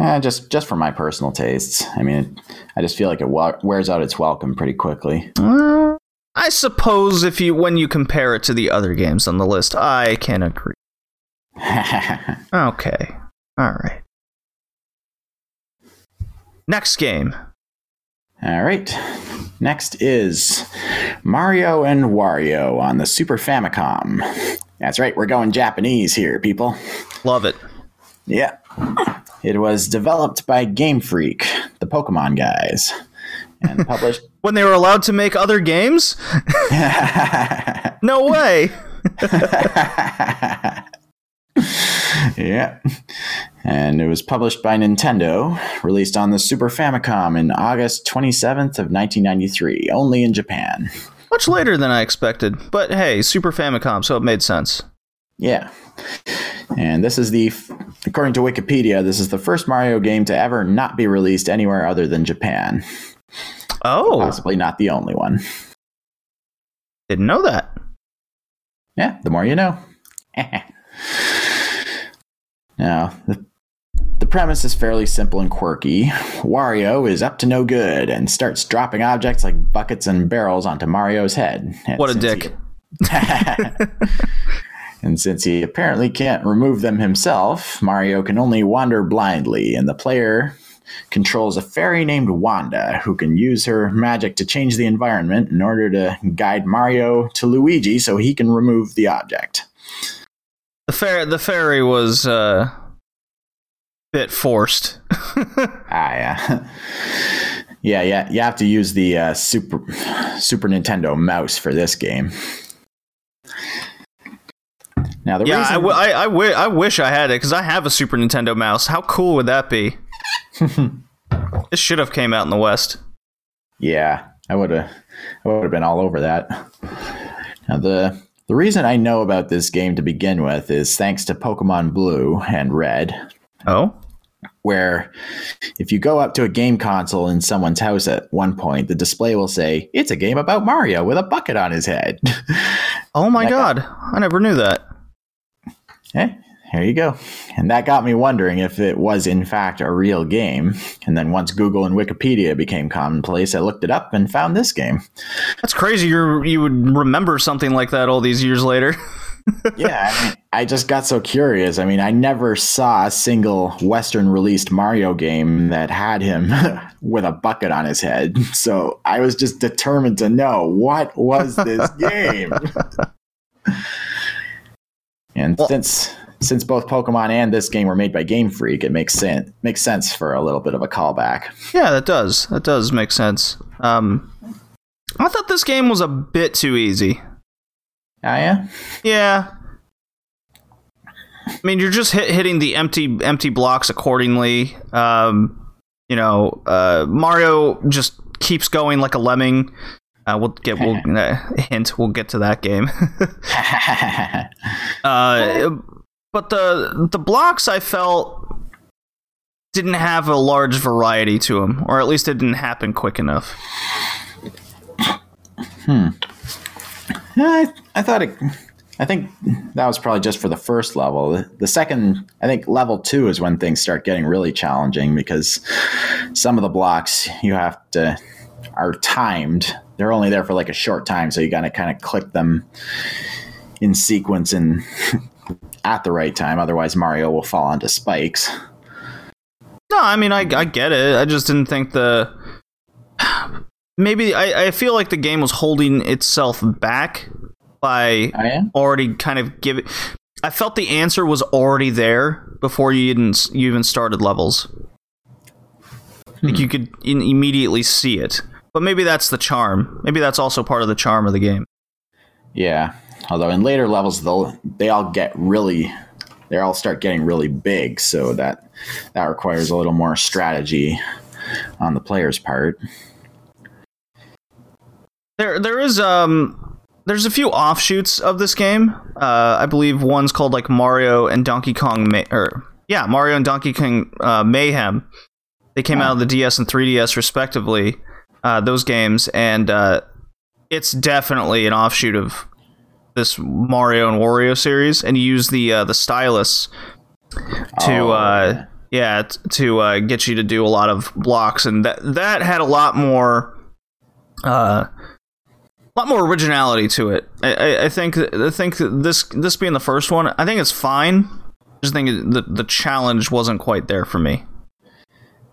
eh, just just for my personal tastes. I mean, I just feel like it wears out its welcome pretty quickly. Uh, I suppose if you when you compare it to the other games on the list, I can agree. Okay, all right. Next game. All right. Next is Mario and Wario on the Super Famicom. That's right, we're going Japanese here, people. Love it. Yeah. It was developed by Game Freak, the Pokemon guys, and published. When they were allowed to make other games? No way. yeah. And it was published by Nintendo, released on the Super Famicom in August 27th of 1993, only in Japan. Much later than I expected, but hey, Super Famicom, so it made sense. Yeah. And this is the, according to Wikipedia, this is the first Mario game to ever not be released anywhere other than Japan. Oh, Possibly not the only one. didn't know that. Yeah, the more you know. now, the, the premise is fairly simple and quirky. Wario is up to no good and starts dropping objects like buckets and barrels onto Mario's head. And What a dick. he- and since he apparently can't remove them himself, Mario can only wander blindly, and the player controls a fairy named Wanda who can use her magic to change the environment in order to guide Mario to Luigi so he can remove the object. The fair the fairy was uh bit forced. Ah, yeah. yeah, yeah. You have to use the uh, Super Super Nintendo mouse for this game. Now, the yeah, reason I, w- I, I, wi- I wish I had it because I have a Super Nintendo mouse. How cool would that be? this should have came out in the West. Yeah, I would have I would have been all over that. Now the the reason I know about this game to begin with is thanks to Pokemon Blue and Red, Oh, where if you go up to a game console in someone's house at one point, the display will say, It's a game about Mario with a bucket on his head. oh my That God! I never knew that. Eh, here you go. And that got me wondering if it was in fact a real game. And then once Google and Wikipedia became commonplace, I looked it up and found this game. That's crazy. You you would remember something like that all these years later. yeah, I, mean, I just got so curious. I mean, I never saw a single Western released Mario game that had him with a bucket on his head. So I was just determined to know what was this game. and Well- since since both Pokemon and this game were made by Game Freak, it makes sense makes sense for a little bit of a callback. yeah, that does. That does make sense. Um, I thought this game was a bit too easy. Ah, yeah. Yeah. I mean, you're just hit, hitting the empty empty blocks accordingly. Um, you know, uh, Mario just keeps going like a lemming. Uh, we'll get we'll uh, hint. We'll get to that game. uh, but the the blocks I felt didn't have a large variety to them, or at least it didn't happen quick enough. Hmm. Yeah, I, I thought it. I think that was probably just for the first level. The, the second, I think level two is when things start getting really challenging because some of the blocks you have to are timed. They're only there for like a short time, so you got to kind of click them in sequence and at the right time. Otherwise, Mario will fall onto spikes. No, I mean I I get it. I just didn't think the maybe I, I feel like the game was holding itself back by Oh, yeah? already kind of giving. I felt the answer was already there before you even you even started levels. Like hmm. you could in, immediately see it. But maybe that's the charm. Maybe that's also part of the charm of the game. Yeah. Although in later levels, they'll they all get really, they all start getting really big, so that that requires a little more strategy on the player's part. There, there is um, there's a few offshoots of this game. Uh, I believe one's called like Mario and Donkey Kong, May- or yeah, Mario and Donkey Kong uh, Mayhem. They came out of the DS and 3DS respectively. Uh, those games, and uh, it's definitely an offshoot of this Mario and Wario series. And you use the uh, the stylus to Oh, uh, yeah t- to uh, get you to do a lot of blocks, and that that had a lot more. Uh, a lot more originality to it. I, I, I think I think this this being the first one, I think it's fine. I just think the the challenge wasn't quite there for me.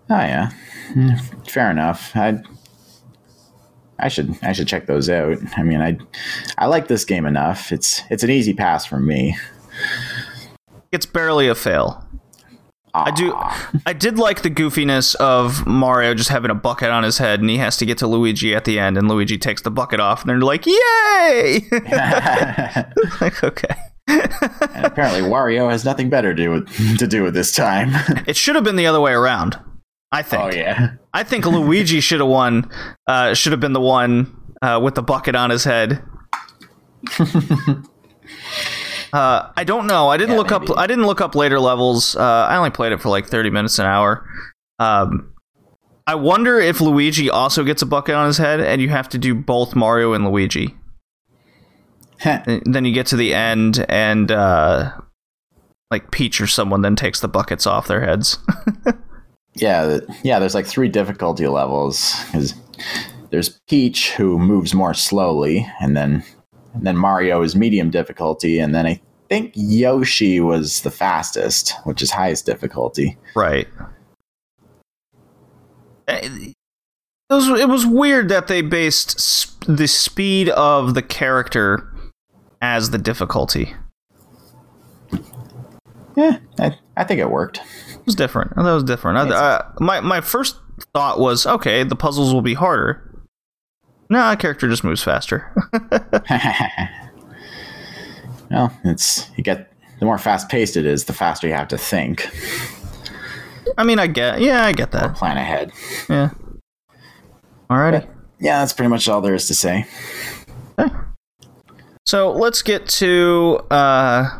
Oh yeah, Mm, fair enough. I I should I should check those out. I mean, I I like this game enough. It's it's an easy pass for me. It's barely a fail. I do. I did like the goofiness of Mario just having a bucket on his head, and he has to get to Luigi at the end, and Luigi takes the bucket off, and they're like, "Yay!" like, okay. And apparently, Wario has nothing better to do with, to do with this time. It should have been the other way around. I think. oh yeah. I think Luigi should have won. Uh, should have been the one uh, with the bucket on his head. uh, I don't know. I didn't Yeah, look maybe. up. I didn't look up later levels. Uh, I only played it for like thirty minutes an hour. Um, I wonder if Luigi also gets a bucket on his head, and you have to do both Mario and Luigi. Then you get to the end, and uh, like Peach or someone then takes the buckets off their heads. Yeah, yeah. There's like three difficulty levels. 'cause there's Peach who moves more slowly, and then and then Mario is medium difficulty, and then I think Yoshi was the fastest, which is highest difficulty. Right. Eh, it was, it was weird that they based sp- the speed of the character as the difficulty. Yeah, I, I think it worked. It was different. That was different. I, uh, my my first thought was, okay, the puzzles will be harder. No, the character just moves faster. well, it's you get the more fast paced it is, the faster you have to think, I mean, I get, yeah, I get that. plan ahead. Yeah. Alrighty. Yeah, that's pretty much all there is to say. So let's get to uh,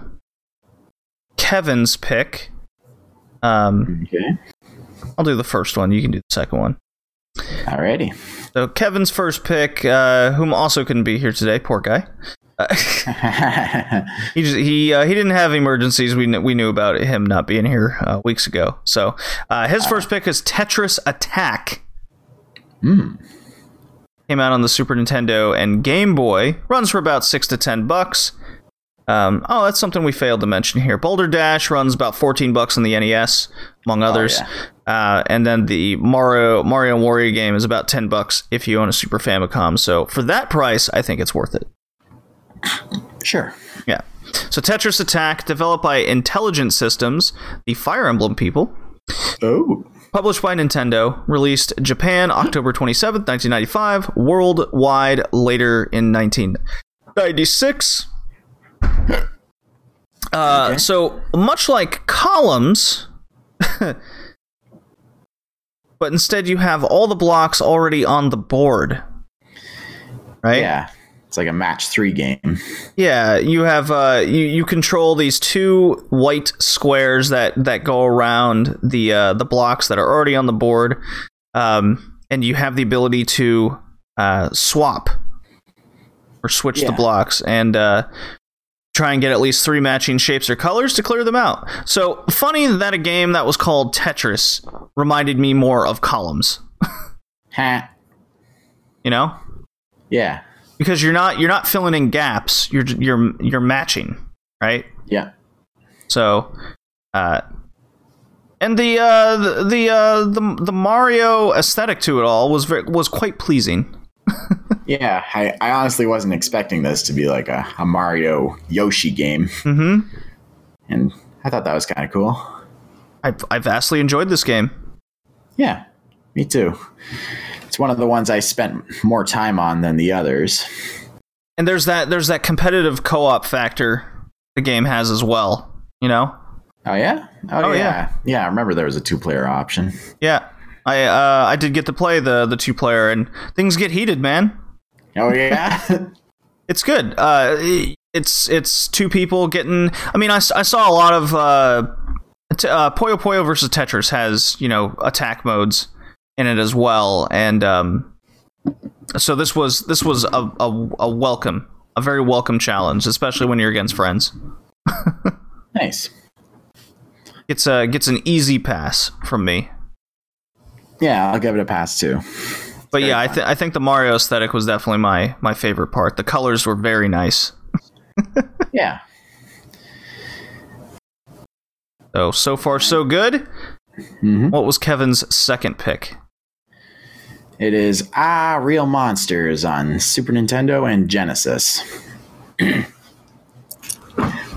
Kevin's pick. Um, Okay. I'll do the first one. You can do the second one. Alrighty. So Kevin's first pick, uh, whom also couldn't be here today, poor guy. Uh, he just, he uh, he didn't have emergencies. We kn- we knew about him not being here uh, weeks ago. So uh, his first pick is Tetris Attack. Hmm. Came out on the Super Nintendo and Game Boy. Runs for about six to ten bucks. Um, oh, that's something we failed to mention here. Boulder Dash runs about fourteen bucks on the NES, among others. Uh, and then the Mario Mario Wario game is about ten bucks if you own a Super Famicom. So for that price, I think it's worth it. sure. Yeah. So Tetris Attack, developed by Intelligent Systems, the Fire Emblem people, Oh. published by Nintendo, released Japan October 27th, 1995, worldwide later in 1996. Uh, So much like columns, but instead you have all the blocks already on the board. Right? Yeah. It's like a match three game. Yeah, you have uh, you you control these two white squares that that go around the uh, the blocks that are already on the board, um, and you have the ability to uh, swap or switch the blocks and uh, try and get at least three matching shapes or colors to clear them out. So funny that a game that was called Tetris reminded me more of columns. Ha. You know, Yeah. because you're not you're not filling in gaps. You're you're you're matching, right? Yeah. So, uh, and the uh, the the, uh, the the Mario aesthetic to it all was very, was quite pleasing. Yeah. I, I honestly wasn't expecting this to be like a, a Mario Yoshi game. hmm And I thought that was kind of cool. I I vastly enjoyed this game. Yeah. Me too. It's one of the ones I spent more time on than the others. And there's that there's that competitive co-op factor the game has as well. You know? Oh yeah? Oh, Oh, yeah. yeah. yeah. I remember there was a two player option. Yeah. I uh, I did get to play the the two player and things get heated, man. Oh yeah? It's good. Uh, it's it's two people getting. I mean, I, I saw a lot of uh, t- uh, Puyo Puyo versus Tetris has you know attack modes in it as well, and um, so this was this was a, a a welcome, a very welcome challenge, especially when you're against friends. nice. Gets a gets an easy pass from me. Yeah, I'll give it a pass too. But yeah, I, th- I think the Mario aesthetic was definitely my my favorite part. The colors were very nice. Yeah. So so far so good. Mhm. What was Kevin's second pick? It is Ah Real Monsters on Super Nintendo and Genesis.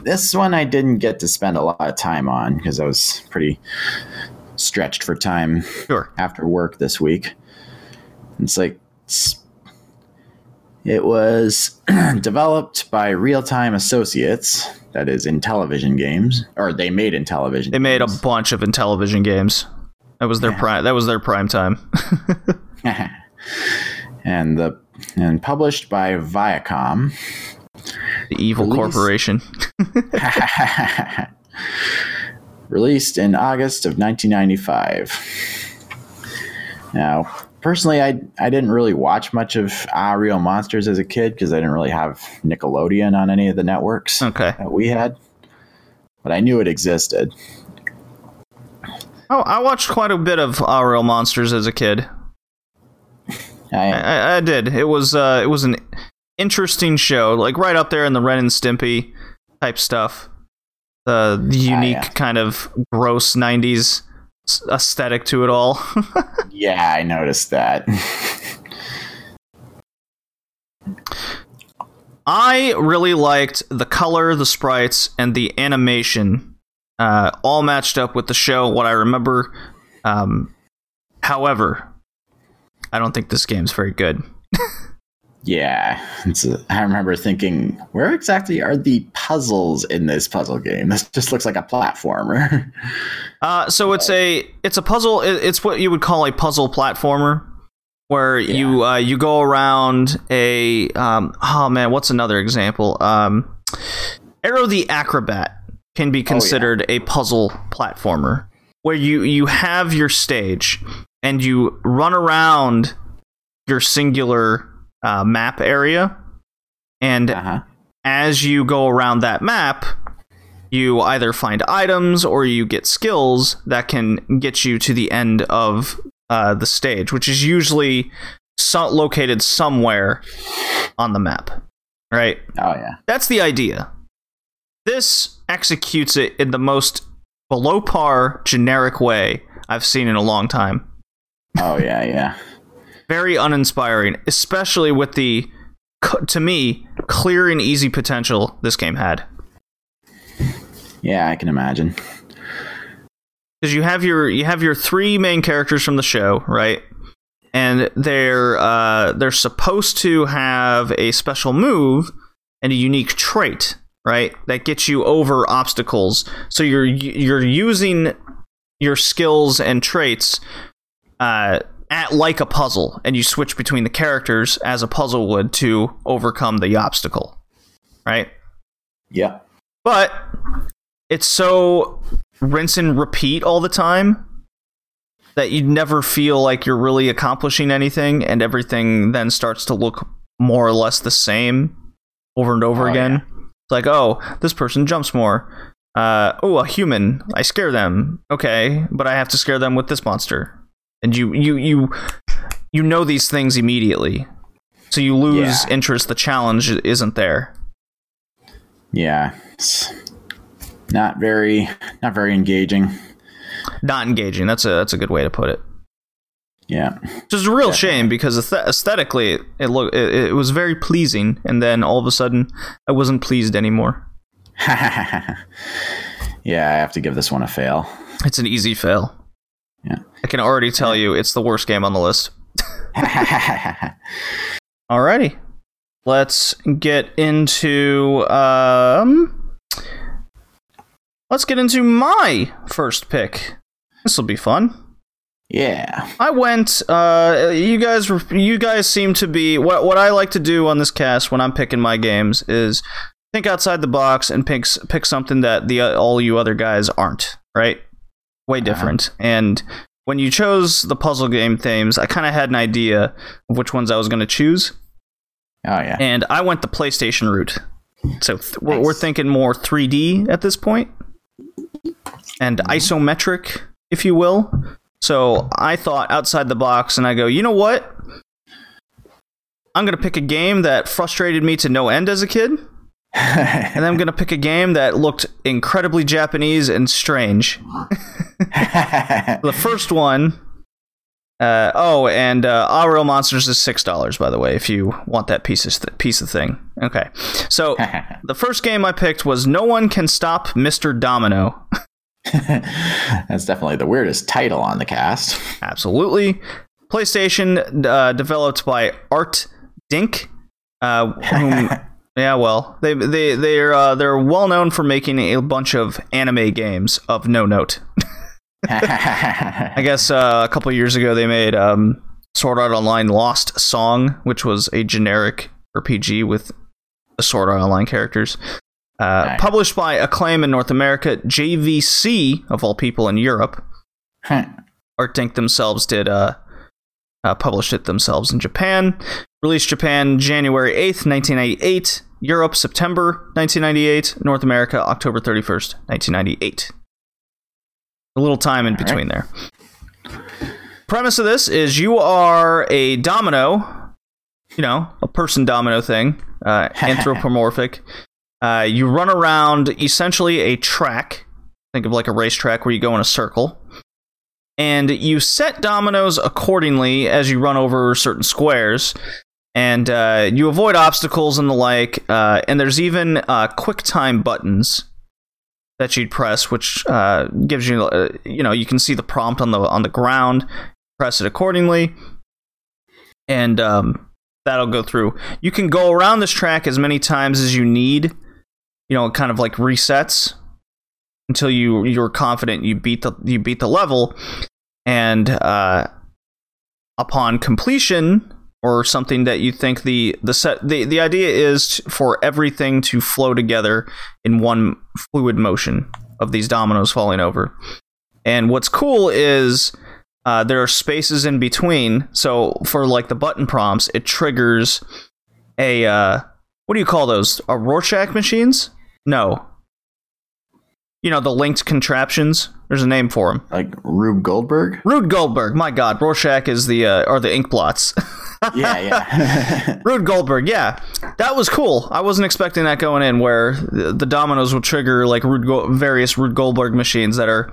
this one I didn't get to spend a lot of time on because I was pretty stretched for time Sure. after work this week. It's like it's- it was developed by Real Time Associates, that is Intellivision games, or they made Intellivision. They made a bunch of Intellivision games. That was their prime. That was their prime time. and the and published by Viacom. the evil Release. corporation. Released in August of 1995. Now, personally, I I didn't really watch much of Ah Real Monsters as a kid because I didn't really have Nickelodeon on any of the networks Okay. that we had. But I knew it existed. Oh, I watched quite a bit of Ah Real Monsters as a kid. I, I, I did. It was uh, it was an interesting show, like right up there in the Ren and Stimpy type stuff. The, the unique yeah. kind of gross '90s aesthetic to it all. yeah, I noticed that. I really liked the color, the sprites, and the animation, uh, all matched up with the show. What I remember. Um, however, I don't think this game's very good. Yeah, a, I remember thinking, where exactly are the puzzles in this puzzle game? This just looks like a platformer. Uh, so it's a it's a puzzle. It's what you would call a puzzle platformer, where you uh, you go around a um, oh man, what's another example? Um, Aero the Acro-Bat can be considered a puzzle platformer, where you you have your stage and you run around your singular uh, map area, and uh-huh. as you go around that map, you either find items or you get skills that can get you to the end of uh, the stage, which is usually so- located somewhere on the map. Right? Oh yeah. That's the idea. This executes it in the most below par, generic way I've seen in a long time. Oh yeah, yeah. Very uninspiring, especially with the, to me, clear and easy potential this game had. Yeah, I can imagine. because you have your you have your three main characters from the show, right? And they're uh, they're supposed to have a special move and a unique trait, right? That gets you over obstacles. So you're you're using your skills and traits uh, at like a puzzle, and you switch between the characters as a puzzle would to overcome the obstacle, right? Yeah. But it's so rinse and repeat all the time that you never feel like you're really accomplishing anything, and everything then starts to look more or less the same over and over Oh, again. It's like, oh, this person jumps more. Uh, oh, a human. I scare them. Okay, but I have to scare them with this monster. And you, you, you, you know these things immediately, so you lose Yeah. interest. The challenge isn't there. Yeah. It's not very not very engaging. Not engaging. That's a that's a good way to put it. Yeah. Which is a real shame because aesthetically it look it, it was very pleasing, and then all of a sudden I wasn't pleased anymore. yeah, I have to give this one a fail. It's an easy fail. I can already tell you it's the worst game on the list. Alrighty, let's get into um, let's get into my first pick. This will be fun. yeah. I went. Uh, you guys, you guys seem to be what what I like to do on this cast when I'm picking my games is think outside the box and pick pick something that the uh, all you other guys aren't. Right? Way different. And when you chose the puzzle game themes, I kind of had an idea of which ones I was going to choose, Oh yeah. and I went the PlayStation route. So th- we're, we're thinking more 3D at this point, and mm-hmm. isometric, if you will. So I thought outside the box, and I go, you know what? I'm gonna pick a game that frustrated me to no end as a kid, and then I'm gonna pick a game that looked incredibly Japanese and strange. The first one. Uh, oh, and uh, Aaahh!!! Real Monsters is six dollars, by the way, if you want that piece of th- piece of thing. Okay, so the first game I picked was No One Can Stop Mr. Domino. That's definitely the weirdest title on the cast. Absolutely, PlayStation uh, developed by Art Dink, uh, whom yeah, well, they they they're uh, they're well known for making a bunch of anime games of no note. I guess uh, a couple years ago they made um, Sword Art Online Lost Song, which was a generic RPG with the Sword Art Online characters. Uh, Nice. Published by Acclaim in North America, JVC of all people in Europe. Artdink themselves did uh, uh, published it themselves in Japan. Released Japan January 8th, 1998. Europe September 1998. North America October 31st, 1998. A little time in All right. between there. Premise of this is you are a domino, you know, a person domino thing, uh, anthropomorphic. Uh, you run around essentially a track. Think of like a racetrack where you go in a circle and you set dominoes accordingly as you run over certain squares and uh, you avoid obstacles and the like uh, and there's even uh, quick time buttons that you'd press which uh, gives you uh, you know you can see the prompt on the on the ground. Press it accordingly and um, that'll go through. You can go around this track as many times as you need. You know it kind of like resets until you you're confident you beat the you beat the level and uh, upon completion or something that you think the the set the, the idea is for everything to flow together in one fluid motion of these dominoes falling over. And what's cool is uh, there are spaces in between. So for like the button prompts it triggers a uh, what do you call those? A rorschach machines? No you know the linked contraptions there's a name for them like Rube Goldberg. Rube Goldberg. My God, Rorschach is the uh, or the ink blots. Yeah, yeah. Rube Goldberg. Yeah, that was cool. I wasn't expecting that going in, where the, dominoes will trigger like Rude Go- various Rube Goldberg machines that are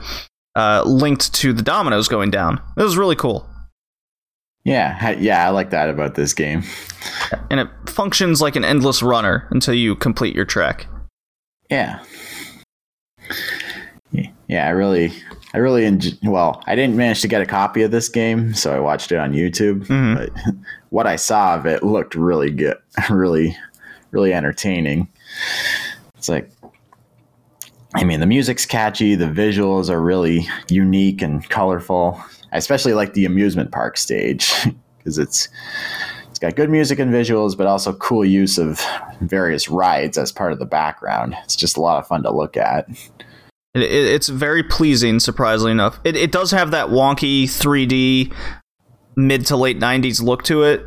uh, linked to the dominoes going down. It was really cool, yeah, yeah. I like that about this game. and it functions like an endless runner until you complete your track. Yeah. Yeah, I really, I really enjoy. Well, I didn't manage to get a copy of this game, so I watched it on YouTube. Mhm. But what I saw of it looked really good, really, really entertaining. It's like I mean, the music's catchy, the visuals are really unique and colorful. I especially like the amusement park stage because it's it's got good music and visuals, but also cool use of various rides as part of the background. It's just a lot of fun to look at. It, it, it's very pleasing, surprisingly enough. It, it does have that wonky 3D mid to late 90s look to it.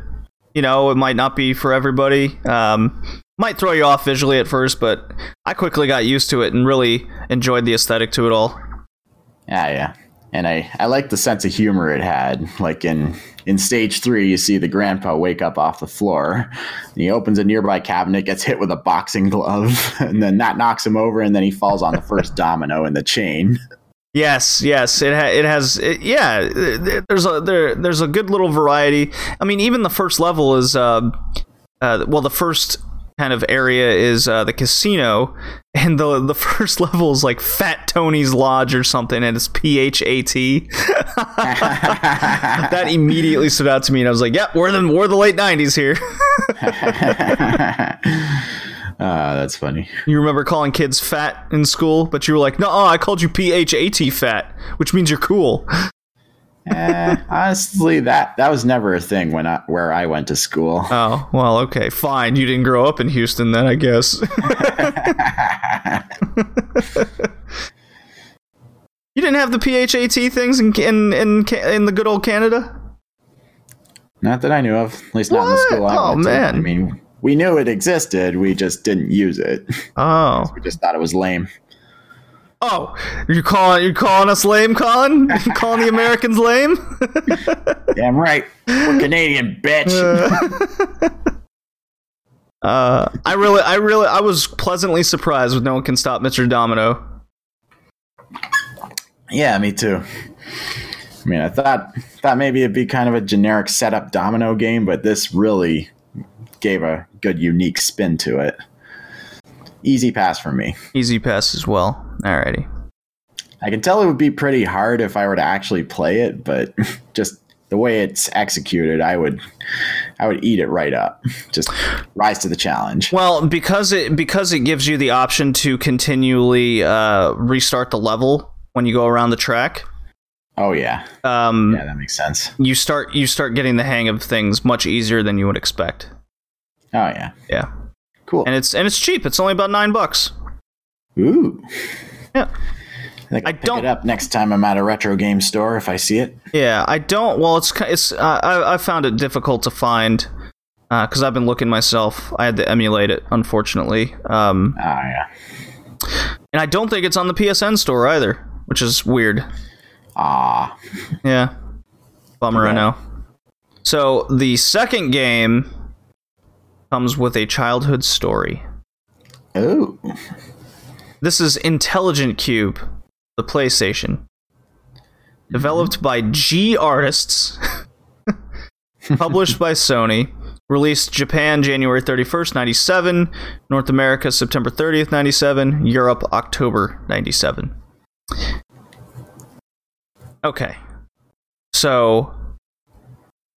You know, it might not be for everybody. Um, might throw you off visually at first, but I quickly got used to it and really enjoyed the aesthetic to it all. Yeah, yeah. And I, I like the sense of humor it had. Like in in stage three, you see the grandpa wake up off the floor. He opens a nearby cabinet, gets hit with a boxing glove, and then that knocks him over, and then he falls on the first domino in the chain. Yes, yes, it ha- it has it, yeah. th- There's a there there's a good little variety. I mean, even the first level is uh, uh well, the first kind of area is uh, the casino, and the the first level is like Fat Tony's Lodge or something, and it's P H A T. That immediately stood out to me, and I was like, "Yep, we're the we're the late '90s here." Ah, that's funny. you remember calling kids fat in school, but you were like, "No, I called you P H A T fat, which means you're cool." Eh, honestly, that that was never a thing when I where I went to school. Oh, well, okay, fine. You didn't grow up in Houston then, I guess. you didn't have the PHAT things in in in, in the good old Canada? Not that I knew of, at least not in the school I Oh, went to. man. I mean, we knew it existed, we just didn't use it. Oh. We just thought it was lame. Oh, you calling you calling us lame, Colin? You calling the Americans lame? Damn right, we're Canadian, bitch. Uh, I really I really I was pleasantly surprised with No One Can Stop Mr. Domino. Yeah, me too. I mean, I thought thought maybe it'd be kind of a generic setup domino game, but this really gave a good, unique spin to it. Easy pass for me. Easy pass as well. Alrighty. I can tell it would be pretty hard if I were to actually play it, but just the way it's executed, I would I would eat it right up. Just rise to the challenge. Well, because it because it gives you the option to continually uh, restart the level when you go around the track. Oh yeah, Um, yeah, that makes sense. you start you start getting the hang of things much easier than you would expect. Oh yeah, Yeah, cool. and it's and it's cheap. It's only about nine bucks. Ooh, Yeah, I think I don't- it up next time I'm at a retro game store if I see it. yeah. I don't. Well, it's it's. Uh, I I found it difficult to find because I've been looking myself. I had to emulate it, unfortunately. Um, Oh yeah. and I don't think it's on the PSN store either, which is weird. Ah, Yeah. Bummer, I know. So the second game comes with a childhood story. oh, This is Intelligent Qube, the PlayStation. Developed by G Artists, published by Sony, released Japan January 31st, 97, North America September 30th, 97, Europe October 97. Okay. So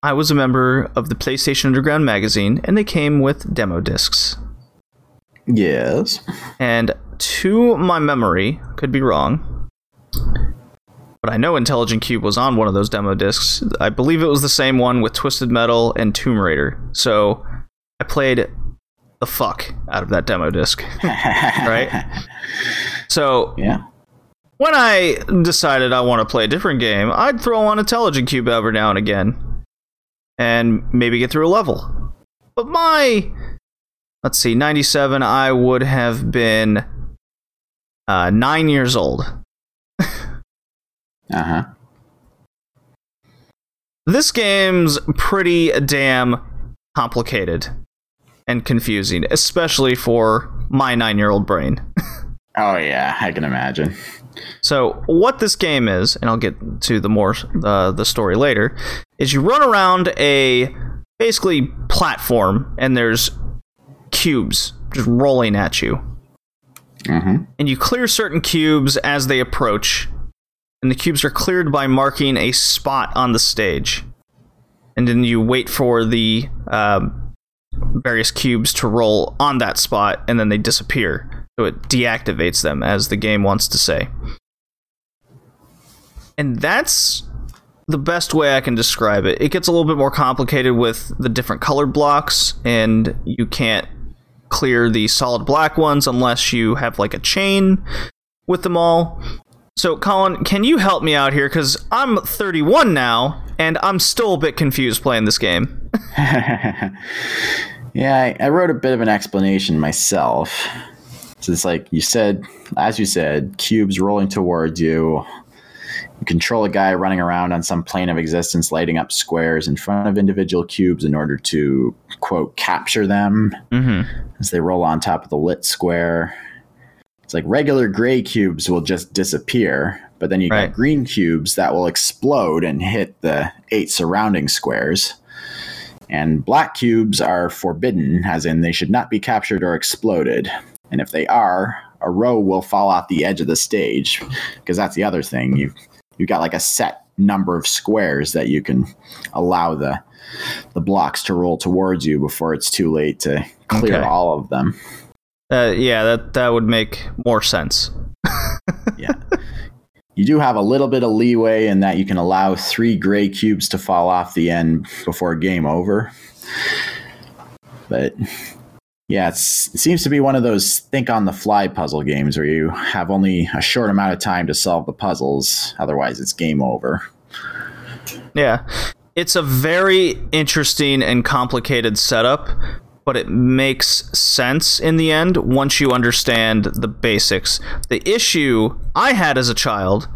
I was a member of the PlayStation Underground magazine and they came with demo discs. yes. And to my memory, could be wrong, but I know Intelligent Qube was on one of those demo discs. I believe it was the same one with Twisted Metal and Tomb Raider. So I played the fuck out of that demo disc. right? So Yeah. when I decided I want to play a different game, I'd throw on Intelligent Qube every now and again and maybe get through a level. But my, let's see, 97, I would have been uh, nine years old. Uh huh. This game's pretty damn complicated and confusing, especially for my nine year old brain. Oh yeah, I can imagine. So what this game is, and I'll get to the more uh, the story later, is you run around a basically platform, and there's cubes just rolling at you, Mm-hmm. and you clear certain cubes as they approach, and the cubes are cleared by marking a spot on the stage, and then you wait for the um, various cubes to roll on that spot, and then they disappear. So it deactivates them, as the game wants to say. And that's the best way I can describe it. It gets a little bit more complicated with the different colored blocks, and you can't clear the solid black ones unless you have like a chain with them all. So, Colin, can you help me out here? Because I'm 31 now, and I'm still a bit confused playing this game. yeah, I, I wrote a bit of an explanation myself. So it's like you said, as you said, cubes rolling towards you. You control a guy running around on some plane of existence, lighting up squares in front of individual cubes in order to, quote, capture them Mm-hmm. as they roll on top of the lit square. It's like regular gray cubes will just disappear, but then you Right. got green cubes that will explode and hit the eight surrounding squares. And black cubes are forbidden, as in they should not be captured or exploded. And if they are, a row will fall off the edge of the stage, because that's the other thing. You've, you've got like a set number of squares that you can allow the the blocks to roll towards you before it's too late to clear Okay. all of them. Uh, yeah, that that would make more sense. Yeah. You do have a little bit of leeway in that you can allow three gray cubes to fall off the end before game over. But yeah, it's, it seems to be one of those think on the fly puzzle games where you have only a short amount of time to solve the puzzles. Otherwise, it's game over. Yeah. It's a very interesting and complicated setup, but it makes sense in the end once you understand the basics. The issue I had as a child,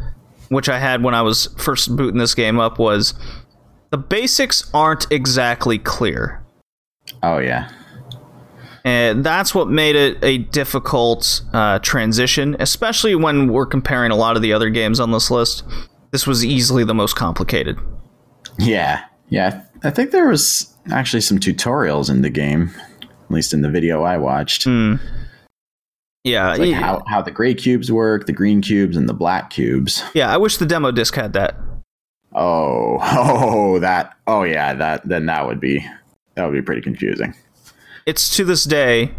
which I had when I was first booting this game up, was the basics aren't exactly clear. Oh, yeah. And that's what made it a difficult uh, transition, especially when we're comparing a lot of the other games on this list. This was easily the most complicated. Yeah. Yeah. I think there was actually some tutorials in the game, at least in the video I watched. Hmm. Yeah, Like yeah. how, how the gray cubes work, the green cubes, and the black cubes. Yeah, I wish the demo disc had that. Oh, oh, that. Oh, yeah. That then that would be that would be pretty confusing. It's to this day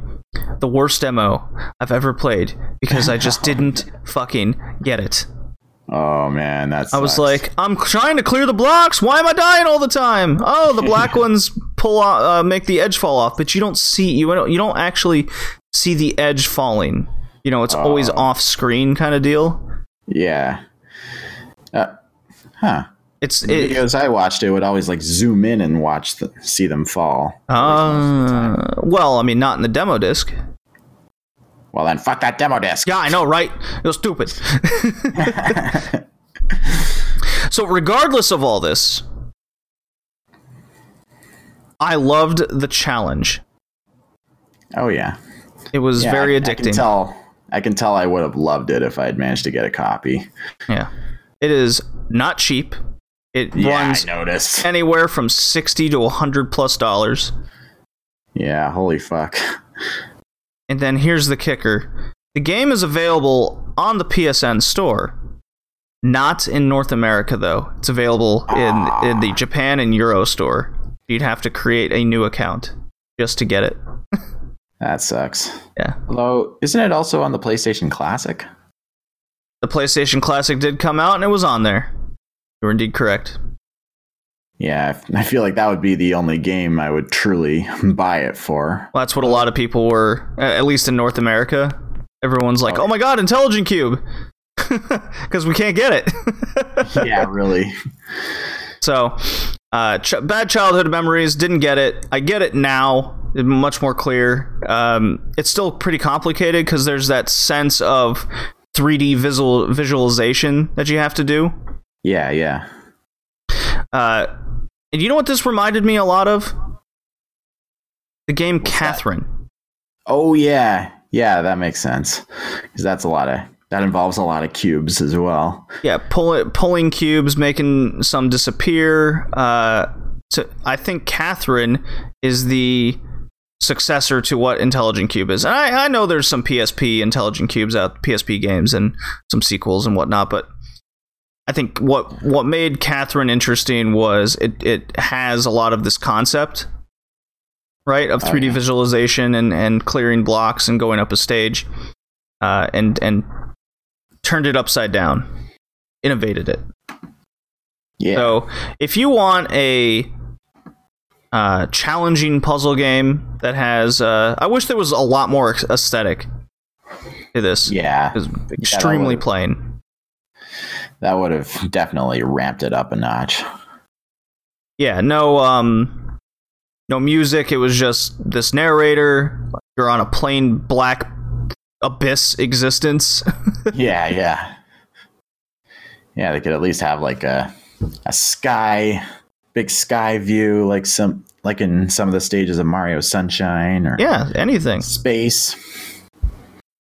the worst demo I've ever played because I just didn't fucking get it. Oh man, that's. I was like, I'm trying to clear the blocks. Why am I dying all the time? Oh, the black ones pull off, uh, make the edge fall off, but you don't see you don't, you don't actually see the edge falling. You know, it's always off screen kind of deal. yeah. Uh, huh. It's The it, videos I watched, it would always like zoom in and watch the, see them fall. uh, well, I mean, not in the demo disc. Well, then fuck that demo disc. Yeah, I know, right? It was stupid. so, regardless of all this, I loved the challenge. Oh yeah. It was Yeah, very I, I can addicting. tell. I can tell I would have loved it if I had managed to get a copy. yeah. It is not cheap. It Yeah, runs I noticed. anywhere from 60 to 100 plus dollars. Yeah, holy fuck. And then here's the kicker the game is available on the PSN store. Not in North America, though. It's available in, in the ah. Japan and Euro store. You'd have to create a new account just to get it. That sucks. Yeah. Although, isn't it also on the PlayStation Classic? The PlayStation Classic did come out and it was on there. You were indeed correct. Yeah, I feel like that would be the only game I would truly buy it for. Well, that's what a lot of people were, at least in North America. Everyone's like, oh my god, Intelligent Qube! Because we can't get it. Yeah, really. So, uh, ch- bad childhood memories. Didn't get it. I get it now. It's much more clear. Um, it's still pretty complicated because there's that sense of 3D visual visualization that you have to do. Yeah, yeah. Uh, and you know what this reminded me a lot of? The game Catherine. Oh yeah, yeah. That makes sense because that's a lot of that involves a lot of cubes as well. Yeah, pull it, pulling cubes, making some disappear. Uh, so I think Catherine is the successor to what Intelligent Qube is. And I, I know there's some PSP Intelligent Qubes out, PSP games, and some sequels and whatnot, but I think what what made Catherine interesting was it it has a lot of this concept, right, of 3D yeah. visualization and and clearing blocks and going up a stage. uh, and and turned it upside down, innovated it. Yeah. So if you want a uh, challenging puzzle game that has, uh, I wish there was a lot more aesthetic to this. yeah. It's extremely plain. That would have definitely ramped it up a notch. Yeah, no um no music, it was just this narrator. You're on a plain black abyss existence. yeah, yeah. Yeah, they could at least have like a a sky big sky view like some like in some of the stages of Mario Sunshine or yeah, anything. space.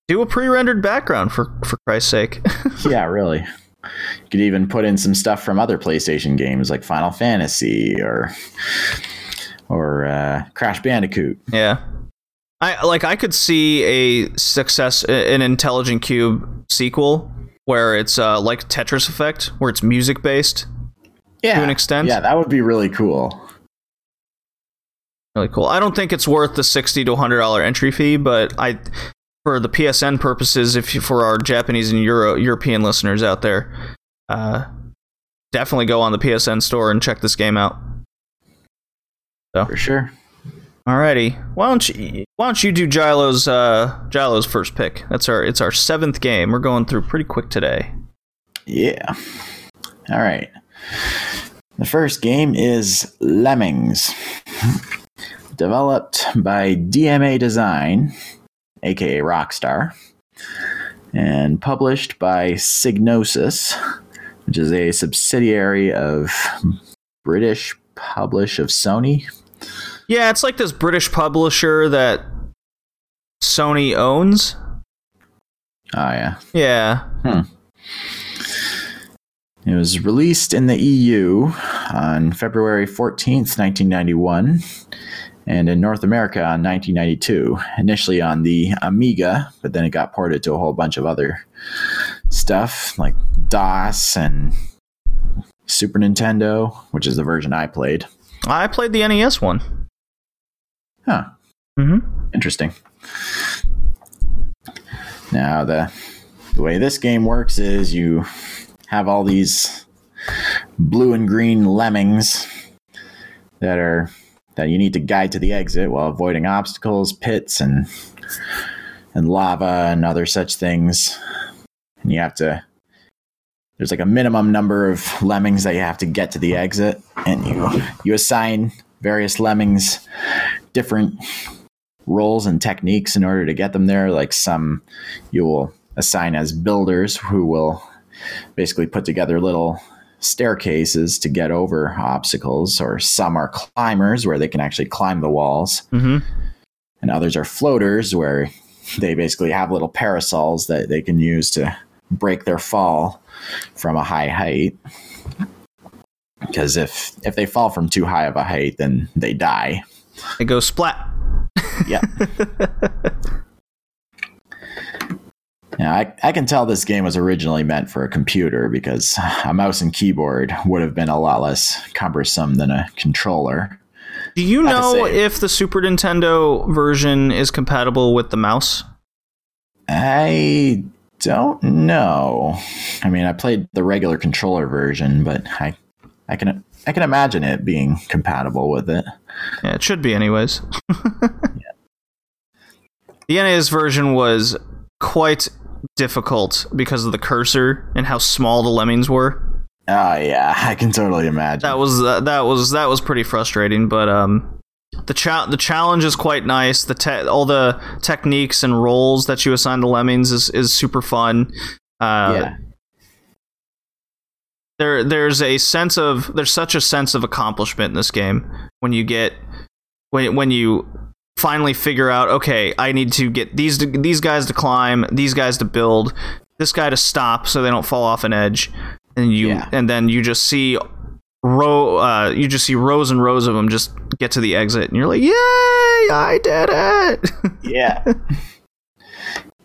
Do a pre-rendered background for for Christ's sake. yeah, really. You could even put in some stuff from other PlayStation games like Final Fantasy or or uh, Crash Bandicoot. yeah. I like I could see a success an Intelligent Qube sequel where it's uh like Tetris Effect where it's music based. Yeah, To an extent. Yeah, that would be really cool. really cool. I don't think it's worth the sixty to hundred dollar entry fee, but I, for the PSN purposes, if you, for our Japanese and Euro European listeners out there, uh, definitely go on the PSN store and check this game out. For sure. Alrighty, why don't you why don't you do Gilo's uh, Gilo's first pick? That's our it's our seventh game. We're going through pretty quick today. Yeah. All right. The first game is Lemmings. Developed by DMA Design, aka Rockstar, and published by Psygnosis, which is a subsidiary of British publish of Sony. Yeah, it's like this British publisher that Sony owns. Oh yeah. Yeah, hmm. It was released in the EU on February 14th, 1991, and in North America on 1992. Initially on the Amiga, but then it got ported to a whole bunch of other stuff like DOS and Super Nintendo, which is the version I played. I played the NES one. Huh. Mm-hmm. Interesting. Now the the way this game works is you have all these blue and green lemmings that are that you need to guide to the exit while avoiding obstacles, pits and and lava and other such things. And you have to there's like a minimum number of lemmings that you have to get to the exit and you you assign various lemmings different roles and techniques in order to get them there. Like some you will assign as builders who will basically put together little staircases to get over obstacles, or some are climbers where they can actually climb the walls, Mm-hmm. and others are floaters where they basically have little parasols that they can use to break their fall from a high height. Because if if they fall from too high of a height, then they die. It goes splat. Yeah. Yeah, I, I can tell this game was originally meant for a computer because a mouse and keyboard would have been a lot less cumbersome than a controller. Do you Not know if the Super Nintendo version is compatible with the mouse? I don't know. I mean, I played the regular controller version, but I I can I can imagine it being compatible with it. Yeah, it should be, anyways. The NES version was quite difficult because of the cursor and how small the lemmings were. Oh yeah, I can totally imagine. That was uh, that was that was pretty frustrating, but um, the cha- the challenge is quite nice. The te- all the techniques and roles that you assign the lemmings is is super fun. Uh, yeah. there there's a sense of there's such a sense of accomplishment in this game when you get when when you finally figure out okay I need to get these these guys to climb these guys to build this guy to stop so they don't fall off an edge and you Yeah. and then you just see row uh you just see rows and rows of them just get to the exit and you're like yay I did it Yeah.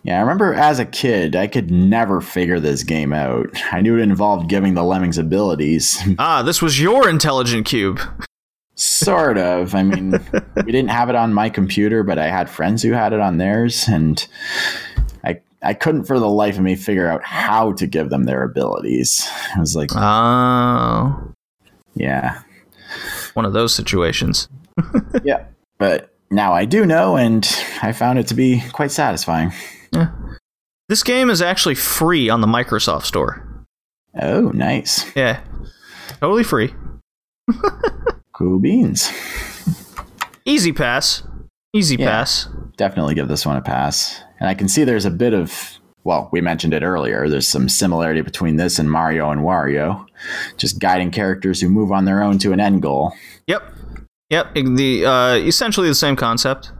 Yeah, I remember as a kid, I could never figure this game out. I knew it involved giving the lemmings abilities. ah this was your Intelligent Qube sort of. I mean, we didn't have it on my computer, but I had friends who had it on theirs, and I I couldn't for the life of me figure out how to give them their abilities. I was like, Oh, yeah, one of those situations. yeah. But now I do know, and I found it to be quite satisfying. This game is actually free on the Microsoft Store. Oh, nice. Yeah, totally free. Cool beans. Easy pass. Easy Yeah. pass. Definitely give this one a pass. And I can see there's a bit of, well, we mentioned it earlier. There's some similarity between this and Mario and Wario, just guiding characters who move on their own to an end goal. Yep. Yep. The uh, essentially the same concept.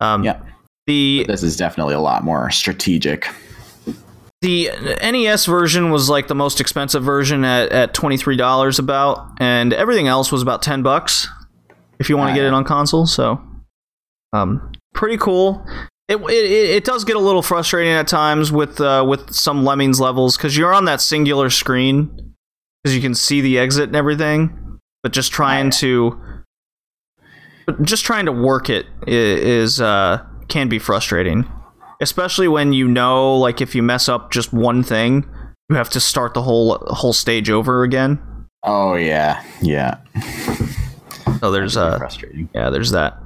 Um, Yeah. The This is definitely a lot more strategic. The NES version was like the most expensive version at, at twenty three dollars about, and everything else was about ten bucks if you want to get it on console. So, um, pretty cool. It, it it does get a little frustrating at times with uh, with some Lemmings levels because you're on that singular screen because you can see the exit and everything, but just trying to but just trying to work it is uh, can be frustrating, especially when you know like if you mess up just one thing, you have to start the whole whole stage over again. Oh, yeah. Yeah. So there's uh frustrating. yeah there's that.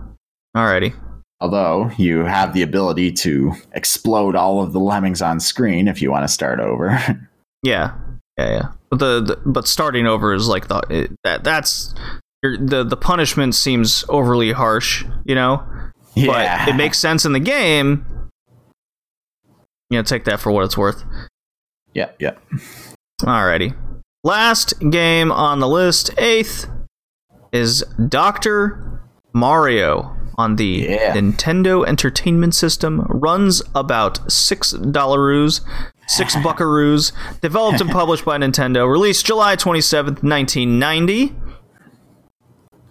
Alrighty. Although you have the ability to explode all of the lemmings on screen if you want to start over. Yeah, yeah, yeah. But the, the but starting over is like the it, that that's the the punishment seems overly harsh, you know. yeah. But it makes sense in the game. You know, take that for what it's worth. Yeah, yeah. Alrighty. Last game on the list, eighth, is Doctor Mario on the Yeah. Nintendo Entertainment System. Runs about six dollaroos, six buckaroos. Developed and published by Nintendo. Released July twenty seventh, nineteen ninety.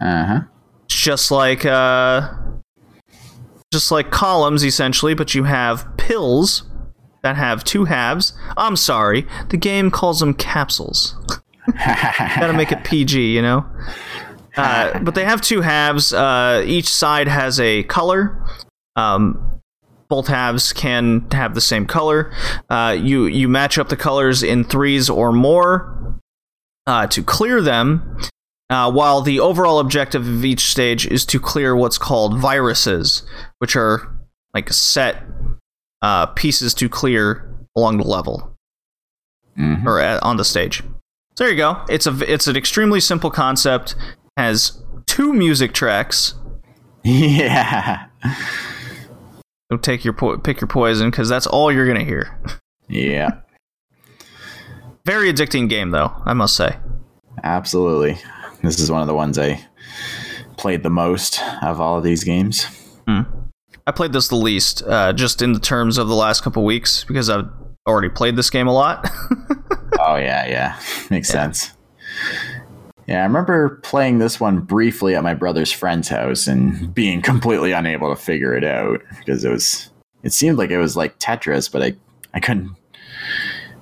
Uh huh. It's just like uh, just like columns essentially, but you have pills that have two halves. I'm sorry, the game calls them capsules. Gotta make it PG, you know. Uh, but they have two halves. Uh, each side has a color. Um, both halves can have the same color. Uh, you you match up the colors in threes or more uh, to clear them. Uh, while the overall objective of each stage is to clear what's called viruses, which are like a set uh, pieces to clear along the level Mhm. or at, on the stage. So there you go. It's a it's an extremely simple concept. Has two music tracks. Yeah. So take your po- pick your poison because that's all you're gonna hear. Yeah. Very addicting game though, I must say. Absolutely. This is one of the ones I played the most of all of these games. I played this the least, uh, just in the terms of the last couple weeks because I've already played this game a lot. Oh yeah, yeah. Makes sense. Yeah, I remember playing this one briefly at my brother's friend's house and being completely unable to figure it out because it was it seemed like it was like Tetris, but I I couldn't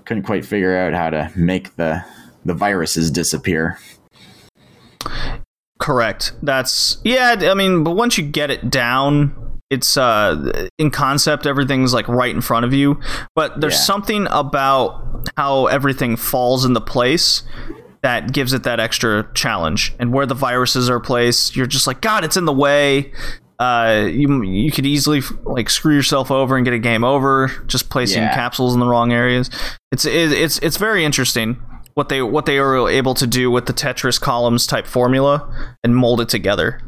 couldn't quite figure out how to make the the viruses disappear. Correct. That's yeah. I mean, but once you get it down, it's uh in concept everything's like right in front of you. But there's Yeah. something about how everything falls into place that gives it that extra challenge. And where the viruses are placed, you're just like, God, it's in the way. Uh, you you could easily like screw yourself over and get a game over just placing Yeah. capsules in the wrong areas. It's it, it's it's very interesting what they what they were able to do with the Tetris columns type formula and mold it together.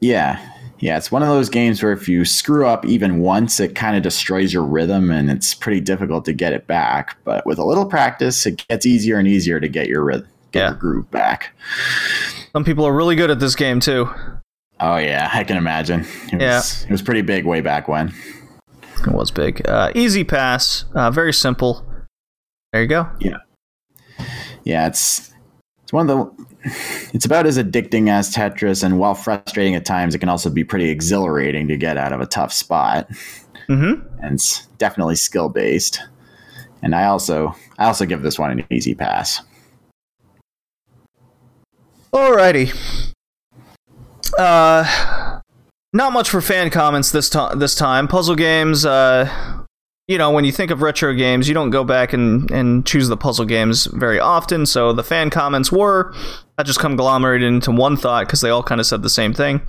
Yeah. Yeah, it's one of those games where if you screw up even once, it kind of destroys your rhythm and it's pretty difficult to get it back. But with a little practice, it gets easier and easier to get your rhythm, get Yeah. your groove back. Some people are really good at this game too. Oh yeah, I can imagine. It Yeah. was, it was pretty big way back when. It was big. Uh, easy pass. Uh, very simple. There you go. Yeah, yeah. it's it's one of the it's about as addicting as Tetris, and while frustrating at times, it can also be pretty exhilarating to get out of a tough spot. Mm-hmm. And it's definitely skill based. And I also I also give this one an easy pass. Alrighty. Uh, not much for fan comments this time. This time, puzzle games. Uh, you know, when you think of retro games, you don't go back and, and choose the puzzle games very often. So the fan comments were that just conglomerated into one thought because they all kind of said the same thing.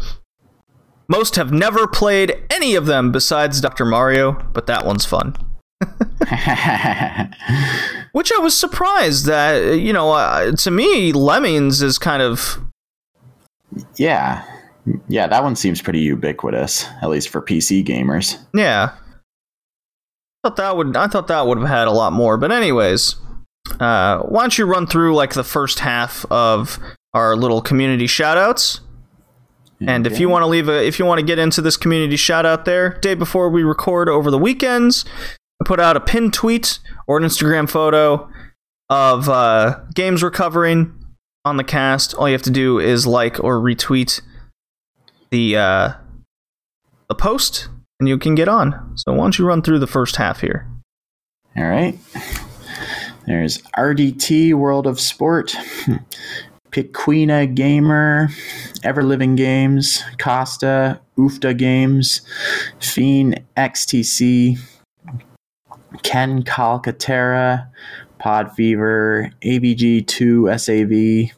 Most have never played any of them besides Dr. Mario, but that one's fun. Which I was surprised that, you know, uh, to me, Lemmings is kind of yeah. Yeah, that one seems pretty ubiquitous, at least for PC gamers. Yeah. Thought that would I thought that would have had a lot more. But anyways, uh, why don't you run through like the first half of our little community shoutouts? And if you want to leave a if you want to get into this community shout out there, day before we record over the weekends, I put out a pinned tweet or an Instagram photo of uh, games we're covering on the cast. All you have to do is like or retweet the uh, the post, and you can get on. So why don't you run through the first half here? All right. There's RDT World of Sport, Piquina Gamer, Ever Living Games, Costa, Ufta Games, Fiend XTC, Ken Calcaterra, Pod Fever, ABG2 SAV,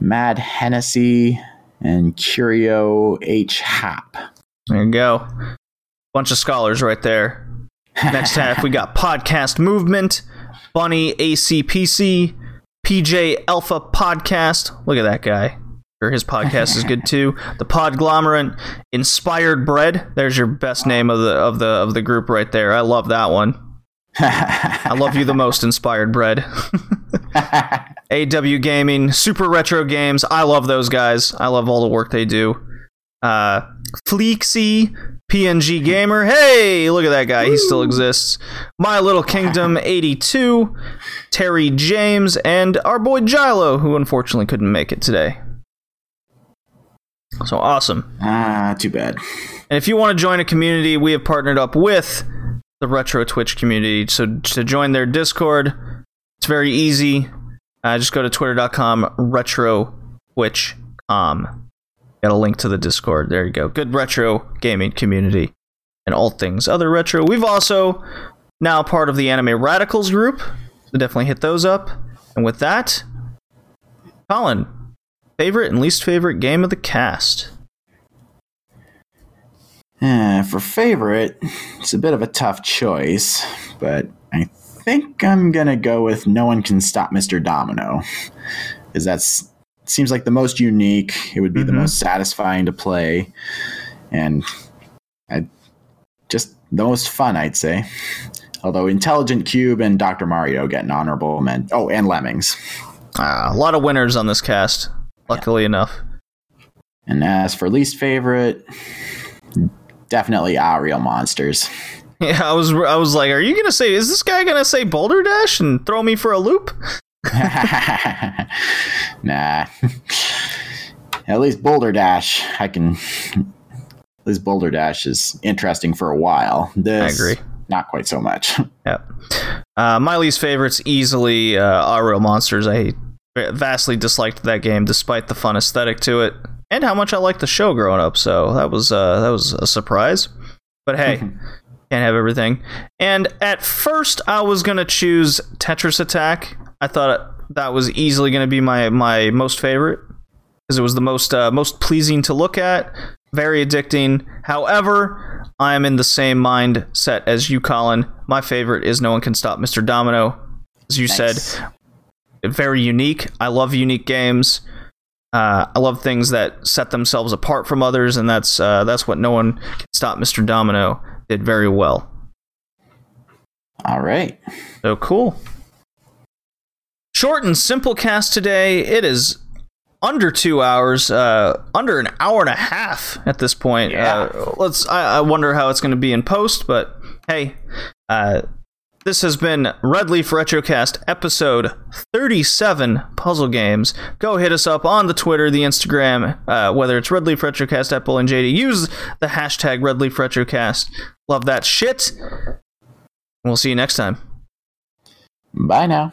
Mad Hennessy, and Curio H Hap. There you go. Bunch of scholars right there. Next half, we got Podcast Movement, Bunny ACPC, PJ Alpha Podcast. Look at that guy. Sure, His podcast is good too. The Podglomerate, Inspired Bread. There's your best name of the of the of the group right there. I love that one. I love you the most, Inspired Bread. AW Gaming, Super Retro Games. I love those guys. I love all the work they do. Uh, Fleeksy, PNG Gamer. Hey, look at that guy. He still exists. My Little Kingdom 82, Terry James, and our boy Gilo, who unfortunately couldn't make it today. So awesome. ah, too bad. And if you want to join a community, we have partnered up with the Retro Twitch community. So to join their Discord, it's very easy. Uh, just go to twitter.com retro twitch.com. Got a link to the Discord. There you go. Good retro gaming community and all things other retro. We've also now part of the Anime Radicals group. So definitely hit those up. And with that, Colin, favorite and least favorite game of the cast. Uh, for favorite, it's a bit of a tough choice, but I think I'm gonna go with No One Can Stop Mr. Domino, because that's seems like the most unique. It would be the Mhm. most satisfying to play, and I, just the most fun, I'd say. Although Intelligent Qube and Dr. Mario get an honorable mention. Oh, and Lemmings. Ah, a lot of winners on this cast, luckily enough. And as for least favorite, definitely Real Monsters. Yeah, I was I was like, are you gonna say is this guy gonna say Boulder Dash and throw me for a loop? nah. At least Boulder Dash, I can. At least Boulder Dash is interesting for a while. This, I agree. Not quite so much. Yep. Uh, my least favorite's easily uh, Aaahh!!! Real Monsters. I vastly disliked that game, despite the fun aesthetic to it and how much I liked the show growing up. So that was uh, that was a surprise. But hey, can't have everything. And at first, I was gonna choose Tetris Attack. I thought that was easily gonna be my my most favorite because it was the most uh, most pleasing to look at, very addicting. However, I am in the same mindset as you, Colin. My favorite is No One Can Stop Mr. Domino. As you Nice. said, very unique. I love unique games. Uh, I love things that set themselves apart from others, and that's uh, that's what No One Can Stop Mr. Domino did very well. All right. So cool. Short and simple cast today. It is under two hours, uh, under an hour and a half at this point. Yeah. Uh, let's. I, I wonder how it's going to be in post, but hey, uh, this has been Red Leaf Retrocast episode 37 Puzzle Games. Go hit us up on the Twitter, the Instagram, uh, whether it's Red Leaf Retrocast, Apple, and JD. Use the hashtag Red Leaf Retrocast. Love that shit. We'll see you next time. Bye now.